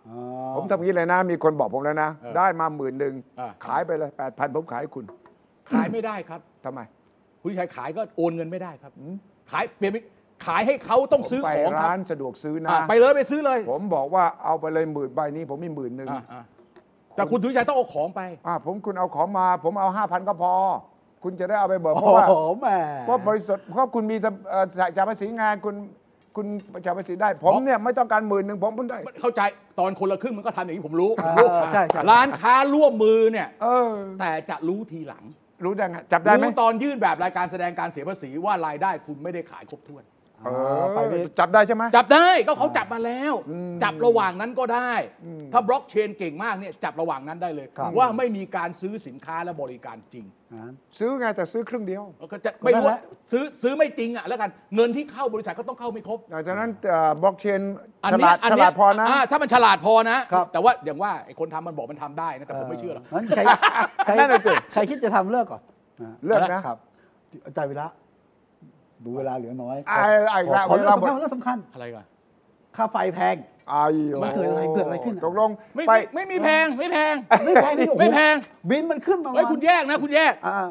อ๋อผมทำอย่างนี้เลยนะ มีคนบอกผมแล้วนะ เออได้มาหมื่นหนึ่งอ่า ขายไปเลยแปดพันผมขายให้คุณขายไม่ได้ครับ ทำไม คุณชัยขายก็โอนเงินไม่ได้ครับ ขายเปลี่ยนเป็น ขายให้เขาต้องซื้อผมไปของครัร้านบสะดวกซื้อนะ อะไปเลยไปซื้อเลยผมบอกว่าเอาไปเลยหมื่นใบนี้ผมมีหมื่นหนึ่งอะอะแต่คุณทุชัยต้องเอาของไปอ่าผมคุณเอาของมา ผมเอาห้าพันก็พอ คุณจะได้เอาไปเบิกโอ้เพราะว่าโหแหม เพราะบริษัทเพราะคุณมีเอ่อจ่ายภาษีงานคุณคุณจ่ายภาษีได้ ผมเนี่ยไม่ต้องการหมื่นหนึ่งผมผมได้ เข้าใจตอนคนละครึ่งมันก็ทำอย่างนี้ผมรู้เออรู้ใช่ใช่ ร้านค้าร่วมมือเนี่ย เออ แต่จะรู้ทีหลังรู้ได้ไงจับได้ไหมรู้ตอนยื่นแบบรายการแสดงการเสียภาษีว่ารายได้คุณไม่ได้ขายครบถ้วน เอไปอนี่จับได้ใช่ไหม จับได้ก็เขาจับมาแล้ว อืมจับระหว่างนั้นก็ได้ อืมถ้าบล็อกเชนเก่งมากเนี่ยจับระหว่างนั้นได้เลย ครับ ว่าไม่มีการซื้อสินค้าและบริการจริงอ่าซื้อไงแต่ซื้อครึ่งเดียวก็จะไม่รู้ก็นั่นแหว่าละซื้อซื้อไม่จริงอะแล้วกันเงินที่เข้าบริษัทก็ต้องเข้าไม่ครบ หลังจากนั้นบล็อกเชนอันฉเนี้ลายดอันฉเนี้ลายดพอนะาถ้ามันฉลาดพอนะแต่ว่าอย่างว่าไอ้คนทำมันบอกมันทำได้นะแต่ผมไม่เชื่อหรอก งั้นใครใครนั่นน่ะสิ ใครคิดจะทำเลิกก่อนอ่าเลิกนะ ครับอาจารย์วิระ ดูเวลาเหลือน้อยไอ้ไอ้ขอละขอเวเรื่อลางหมดสำคัญเรื่องสำคัญอะไรกันค่าไฟแพงไอ้มันเกิดอะไรเกิดอะไรขึ้นอะตกลงไม่ไปไม่ไม่มีแพงไม่แพง ไม่แพงนี่โอ้โหไม่แพงบินมันขึ้นมาเฮ้ยคุณแยกนะ คุณแยกอ่า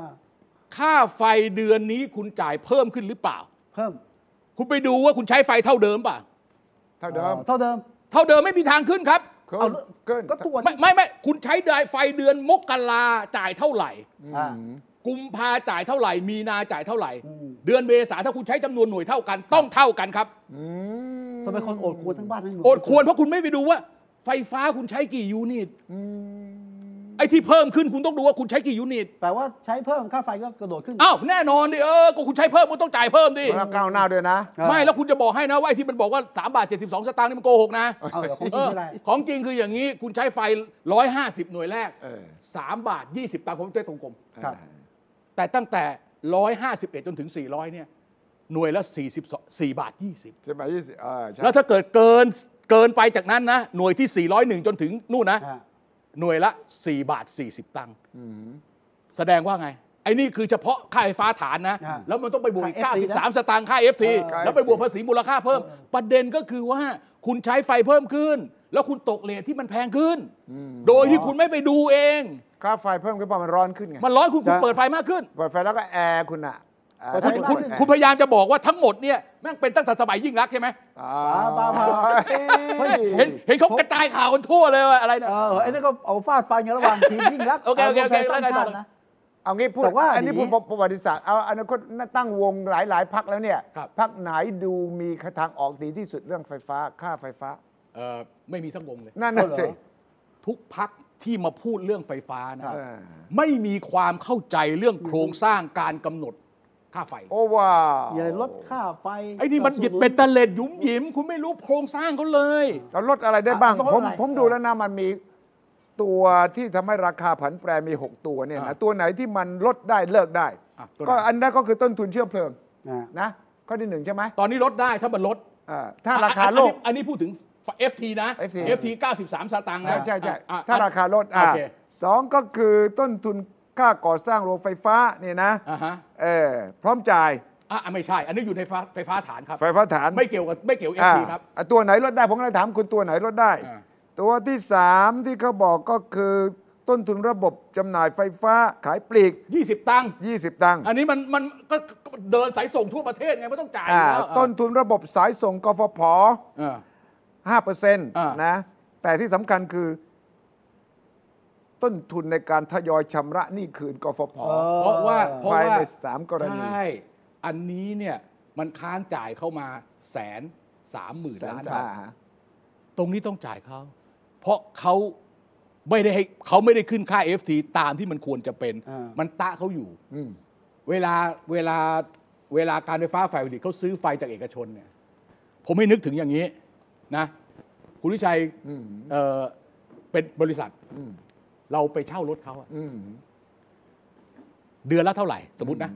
ค่าไฟเดือนนี้คุณจ่ายเพิ่มขึ้นหรือเปล่า เพิ่ม คุณไปดูว่าคุณใช้ไฟเท่าเดิมป่ะเท่าเดิม เท่าเดิม เท่าเดิมไม่มีทางขึ้นครับเกิเอานเกินก็ตัวไม่ไม่ไม่คุณใช้ไฟเดือนมกราจ่ายเท่าไหร่อ่า กุมภาจ่ายเท่าไหร่ มีนาจ่ายเท่าไหร่อืมเดือนเมษาถ้าคุณใช้จำนวนหน่วยเท่ากัน ต้องเท่ากันครับอืมทำไมคนโอดควรทั้งบ้านทั้งเมืงโอดควรเพราะคุณไม่ไปดูว่า ไฟฟ้าคุณใช้กี่ยูนิตอืมไอ้ที่เพิ่มขึ้นคุณต้องดูว่าคุณใช้กี่ยูนิตแปลว่าใช้เพิ่มค่าไฟก็กระโดดขึ้น อ้าวแน่นอนดิเออก็คุณใช้เพิ่มก็ต้องจ่ายเพิ่มดิแล้วก้าวหน้าด้วยนะอ่าไม่แล้วคุณจะบอกให้นะว่าไอ้ที่มันบอกว่า3บาท72 สตางค์นี่มันโกหกนะเอาเดี๋ยวของจเอริงอที่ไรของจริงคืออย่างนี้คุณใช้ไฟ 150 หน่วยแรก เออ3 บาท 20ตังค์ผมใช้ตรงกลมครับ แต่ตั้งแต่ 151 จนถึง 400 เนี่ย หน่วยละ42 4บาท 20 ใช่ไหมยี่สิบเออใช่แล้วถ้าเกิดเกินเกินไปจากนั้นนะ หน่วยที่ 401 จนถึงนู่นนะ อ่าหน่วยละ 4 บาท 40 ตังค์อืม แสดงว่าไง ไอ้นี่คือเฉพาะค่าไฟฟ้าฐานนะ อ่าแล้วมันต้องไปบวกอีกค่า FT นะ93 สตางค์ค่า FT เออ แล้วไปบวกภาษีมูลค่าเพิ่ม ประเด็นก็คือว่าคุณใช้ไฟเพิ่มขึ้น แล้วคุณตกเลทที่มันแพงขึ้น โดยที่คุณไม่ไปดูเอง ค่าไฟเพิ่มขึ้นเพราะมันร้อนขึ้นไงมันร้อนคุณคุณเปิดไฟมากขึ้นเปิดไฟแล้วก็แอร์คุณอะแอร์เปิดไฟคุณมากคุณขึ้นคุณพยายามจะบอกว่าทั้งหมดเนี่ยแม่งเป็นตั้งแต่สมัยยิ่งรักษณ์ใช่ไหมอ่าเปล่าเปล่าเฮ้ยเห็นเห็นเขากระจายข่าวกันทั่วเลยว่าอะไรนะ เออไอ้นี่ก็เอาฟาดฟันกันระหว่างทีมยิ่งรักษณ์โอเคโอเคโอเคารวมไทยสร้างแล้วไงต่อชาตินะ เอางี้พูดแต่ว่าอันนี้อย่างนี้ พูดประวัติศาสตร์เอาอนาคตตั้งวงหลายหลายๆพักแล้วเนี่ยครับ พักไหนดูมีทางออกดีที่สุดเรื่องไฟฟ้าค่าไฟฟ้า เออไม่มีสักวงเลย นั่นน่ะสิทุกพักที่มาพูดเรื่องไฟฟ้านะเออไม่มีความเข้าใจเรื่องโครงสร้างการกำหนดค่าไฟ โอ้ว้าวอย่าลดค่าไฟไอ้นี่มันหยิบเป็นตะเล็ดหยุมหยิม คุณไม่รู้โครงสร้างเขาเลยเราลดอะไรได้บ้างอะลดผมอะไร ผมดูแล้วนะมันมีตัวที่ทำให้ราคาผันแปรมี 6 ตัวเนี่ยนะอะตัวไหนที่มันลดได้เลิกได้ อะตัวไหน ก็อันนั้นก็คือต้นทุนเชื้อเพลิงอ่านะข้อที่หนึ่งใช่ไหมตอนนี้ลดได้ถ้ามันลดอ่าถ้าราคาโลก อันนี้อันนี้พูดถึง FT นะ FT FT 93 สตางค์นะใช่ใช่ใช่อะถ้าราคาลดอ่าโอเคสองก็คือต้นทุนค่าก่อสร้างโรงไฟฟ้าเนี่ยนะอ่าฮะเออพร้อมจ่ายอะไม่ใช่ อันนี้อยู่ในไฟไฟฟ้าฐานครับ ไฟฟ้าฐานไม่เกี่ยวกับไม่เกี่ยวเอฟอ่าทีครับอะตัวไหนลดได้ผมกำลังถามคุณตัวไหนลดได้อ่าตัวที่สามที่เขาบอกก็คือต้นทุนระบบจำหน่ายไฟฟ้าขายปลีก 20 ตังค์20 ตังค์ อันนี้มันมันก็ก็เดินสายส่งทั่วประเทศไงไม่ต้องจ่ายอ่าอยู่แล้วต้นทุนระบบสายส่งกฟผ อ่าห้าเปอร์เซ็นต์อ่านนะแต่ที่สำคัญคือ ต้นทุนในการทยอยชำระหนี้คืนกฟผเพราะว่าเพราะภายว่าในสามกรณีใช่อันนี้เนี่ยมันค้างจ่ายเข้ามาแสนสามหมื่นแสนล้านสาบามทตรงนี้ต้องจ่ายเขาเพราะเขาไม่ได้ให้เขาไม่ได้ขึ้นค่า FT ตามที่มันควรจะเป็นอ่ามัมันตะเขาอยู่อืมเวลาเวลาเวลาการไฟฟ้าฝ่ายผลิตเขาซื้อไฟจากเอกชนเนี่ย ผมไม่นึกถึงอย่างนี้ นะคุณวิชัยอืมเอ่อเป็นบริษัทอืมเราไปเช่ารถเขาอะอืมเดือนละเท่าไหร่ สมมตินะ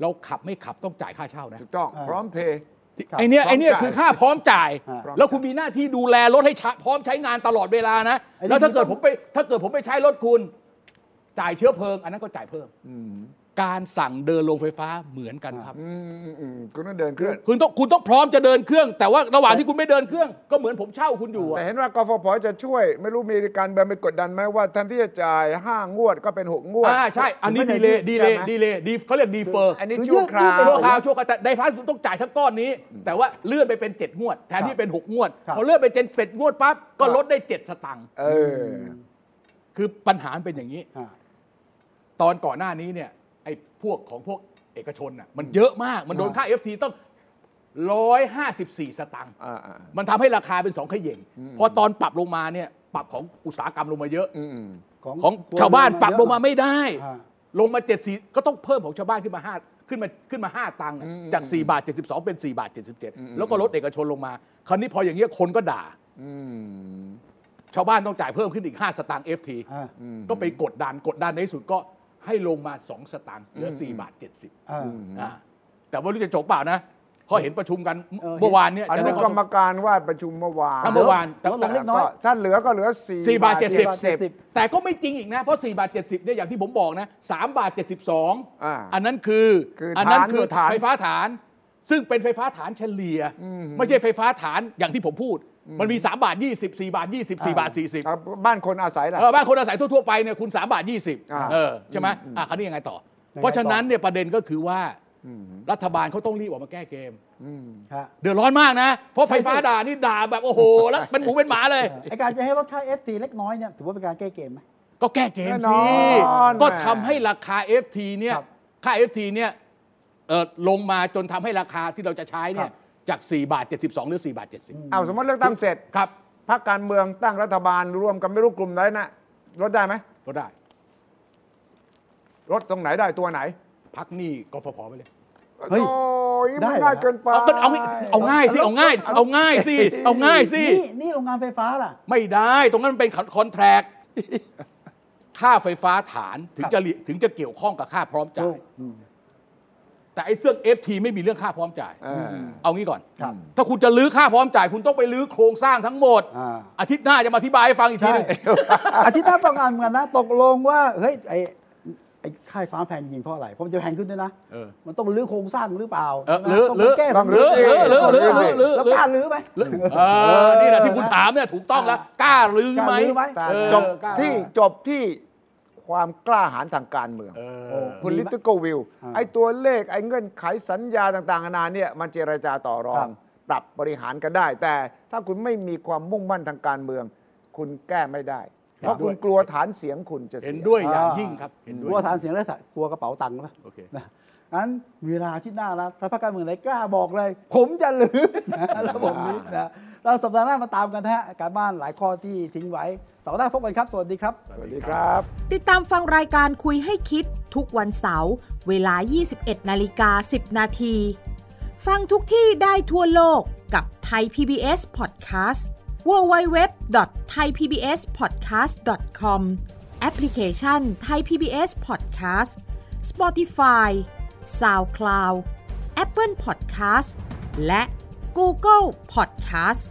เราขับไม่ขับต้องจ่ายค่าเช่านะถูกต้องอ่าพร้อมเพย์ครับไอเนี้ยพร้อมไอเนี้ยจ่ายคือค่าพร้อมจ่ายอ่าแล้วคุณมีหน้าที่ดูแลรถให้ใช้พร้อมใช้งานตลอดเวลานะไอ้นี่แล้วถ้าเกิดต้ผองมไป ถ้าเกิดผมไปใช้รถคุณ จ่ายเชื้อเพลิง อันนั้นก็จ่ายเพิ่มอืม การสั่งเดินลงไฟฟ้าเหมือนกันครับอืมอืมอืมคุณต้องเดินเครื่องคุณต้องคุณต้องพร้อมจะเดินเครื่อง แต่ว่าระหว่างที่คุณไม่เดินเครื่อง ก็เหมือนผมเช่าคุณอยู่อะแต่เห็นว่ากฟผจะช่วย ไม่รู้มีการเมืองไปกดดันไหมว่าแทนที่จะจ่ายห้างวดก็เป็นหกงวดอ่าใช่ อันนี้ไม่ดีได้เลยดีเลยใช่ไหมดีเลยดีเขาเรียกดีเฟอร์อันนี้คือชั่วคราวยืดชั่วคราวชั่วคราวแต่ไดฟ้าคุณต้องจ่ายทั้งก้อนนี้ แต่ว่าเลื่อนไปเป็นเจ็ดงวด แทนที่เป็นหกงวดครับพอเลื่อนไปเป็นเป็ดงวดปั๊บก็ลดได้เจ็ดสตังค์เออคือปัญหาเป็นอย่างนี้อ่าตอนก่อนหน้านี้เนี่ย ไอ้พวกของพวกเอกชนน่ะมันเยอะมากมันโดนค่า FT ต้อง 154 สตางค์อ่าอ่ามันทำให้ราคาเป็นสองเขย่งพอตอนปรับลงมาเนี่ยปรับของอุตสาหกรรมลงมาเยอะอืมอืมของชาวบ้านปรับลงมาไม่ได้อ่าลงมา7 4ก็ต้องเพิ่มของชาวบ้านขึ้นมา5ขึ้นมาขึ้นมา5ตังค์อะจาก 4 บาท 72 เป็น 4 บาท 77 แล้วก็ลดเอกชนลงมา คราวนี้พออย่างเงี้ยคนก็ด่าอืมชาวบ้านต้องจ่ายเพิ่มขึ้นอีก 5 สตางค์ FT อ่าอืมก็ไปกดดันกดดันในที่สุดก็ ให้ลงมา 2 สตางค์เหลือ4บาท 70อ่า อ่าแต่ว่ารู้จะจบเปล่านะเพราะเห็นประชุมกันเออ เมื่อวานเนี่ยอจะนุได้กข้อรรมการว่าประชุมเมื่อวานเมื่อวาน แต่ลดลงเล็กน้อย ก็ถ้าเหลือก็เหลือสี่สี่บาทเจ็ดสิบ70 แต่ก็ไม่จริงอีกนะ เพราะ4บาท70เนี่ยอย่างที่ผมบอกนะ3บาท 72 อ่า อันนั้นคือคืออันนั้นฐานคือฐานไฟฟ้าฐาน ซึ่งเป็นไฟฟ้าฐานเฉลี่ยไม่ใช่ไฟฟ้าฐานอย่างที่ผมพูด มันมี 3 บาท 20 4 บาท 20 4 บาท 40อะบ้านคนอาศัยล่ะเออบ้านคนอาศัยทั่วๆไปเนี่ยคุณ 3 บาทอ่า20เออใช่ไหมอะคราวนี้ยังไงต่อ เพราะฉะนั้นเนี่ยประเด็นก็คือว่ารัฐบาลเขาต้องรีบออกมาแก้เกมฮะเดือดร้อนมากนะ เพราะไฟฟ้าด่านี่ด่าแบบโอ้โห แล้วเป็นหมูเป็นหมาเลยไอการจะให้ลดค่า FT เล็กน้อยเนี่ยถือว่าเป็นการแก้เกมไหมก็แก้เกมแน่นสิอนก็แหมทำให้ราคา FT เนี่ยครับค่า FT เนี่ยเอ่อลงมาจนทำให้ราคาที่เราจะใช้เนี่ย จาก 4 บาท 72 หรือ 4 บาท 70 เอาสมมติเลือกตั้งเสร็จครับพรรคการเมืองตั้งรัฐบาลรวมกันไม่รู้กลุ่มไหนนะลดได้ไหมก็ได้ลดตรงไหนได้ตัวไหนพักหนี้กฟผไปเลยเฮ้ย โอ้ยได้มันเหรอ ง่ายเกินไปเอาก็เอาง่ายเอาง่ายสิเอาง่าย เอาง่ายสิเอาง่ายสิ นี่นี่โรงงานไฟฟ้าล่ะ ไม่ได้ตรงนั้นมันเป็นคอนแทรคค่าไฟฟ้าฐานถึงครับจะเรียถึงจะเกี่ยวข้องกับค่าพร้อมจ่ายอืม แต่ไอ้เสื้อ FT ไม่มีเรื่องค่าพร้อมจ่ายอ่าเอางี้ก่อนครับถ้าคุณจะลื้อค่าพร้อมจ่าย คุณต้องไปลื้อโครงสร้างทั้งหมดอ่าอาทิตย์หน้าจะมาอธิบายให้ฟังอีกทีหนึงอาทิตย์หน้าต้องการเหมือนกันนะ ตกลงว่า เฮ้ยไอ้ไอ้ค่าไฟฟ้าแพงจริงเพราะอะไร เพราะมันจะแพงขึ้นด้วยนะเออมันต้องรื้อโครงสร้างหรือเปล่าเออใช่ไหมรื้อต้องรื้อไปแก้ต้องสำรื้นึอกลื้อลื้อลื้อลื้อลื้อแล้วกล้ารื้อไหมเออนี่แหละที่คุณถามเนี่ยถูกต้องแล้ว กล้าลื้อกล้าไหมลื้อไหมเออจบกล้าที่จบที่ ความกล้าหาญทางการเมืองเอโอ้อ political will อ่าไอ้ตัวเลขไอ้เงื่อนไขสัญญาต่างๆนานาเนี่ยมันเจรจาต่อรอครัง บ ปรับบริหารกันได้ แต่ถ้าคุณไม่มีความมุ่งมั่นทางการเมือง คุณแก้ไม่ได้ เพราะคุณกลัวฐานเสียงคุณจะเสียเห็นด้วยอย่างยิ่งครับเห็นด้กวยลัวฐานเสียงแล้วกลัวกระเป๋าตังค์ไหมโอเค นะงั้นเวลาที่หน้าแล้วถ้าพรรคการเมืองไหนกล้าบอกเลย ผมจะลือนะระบบนี้นะเราสัปดาห์หน้ามาตามกันนะฮะการบ้านหลายข้อที่ทิ้งไว้ เสาร์หน้าพบกันครับ สวัสดีครับ สวัสดีครับ ติดตามฟังรายการคุยให้คิดทุกวันเสาร์เวลา 21 นาฬิกา 10 นาที ฟังทุกที่ได้ทั่วโลกกับไทย PBS Podcast www.thaipbspodcast.com แอปพลิเคชัน Thai PBS Podcast Spotify SoundCloud Apple Podcast และ Google Podcast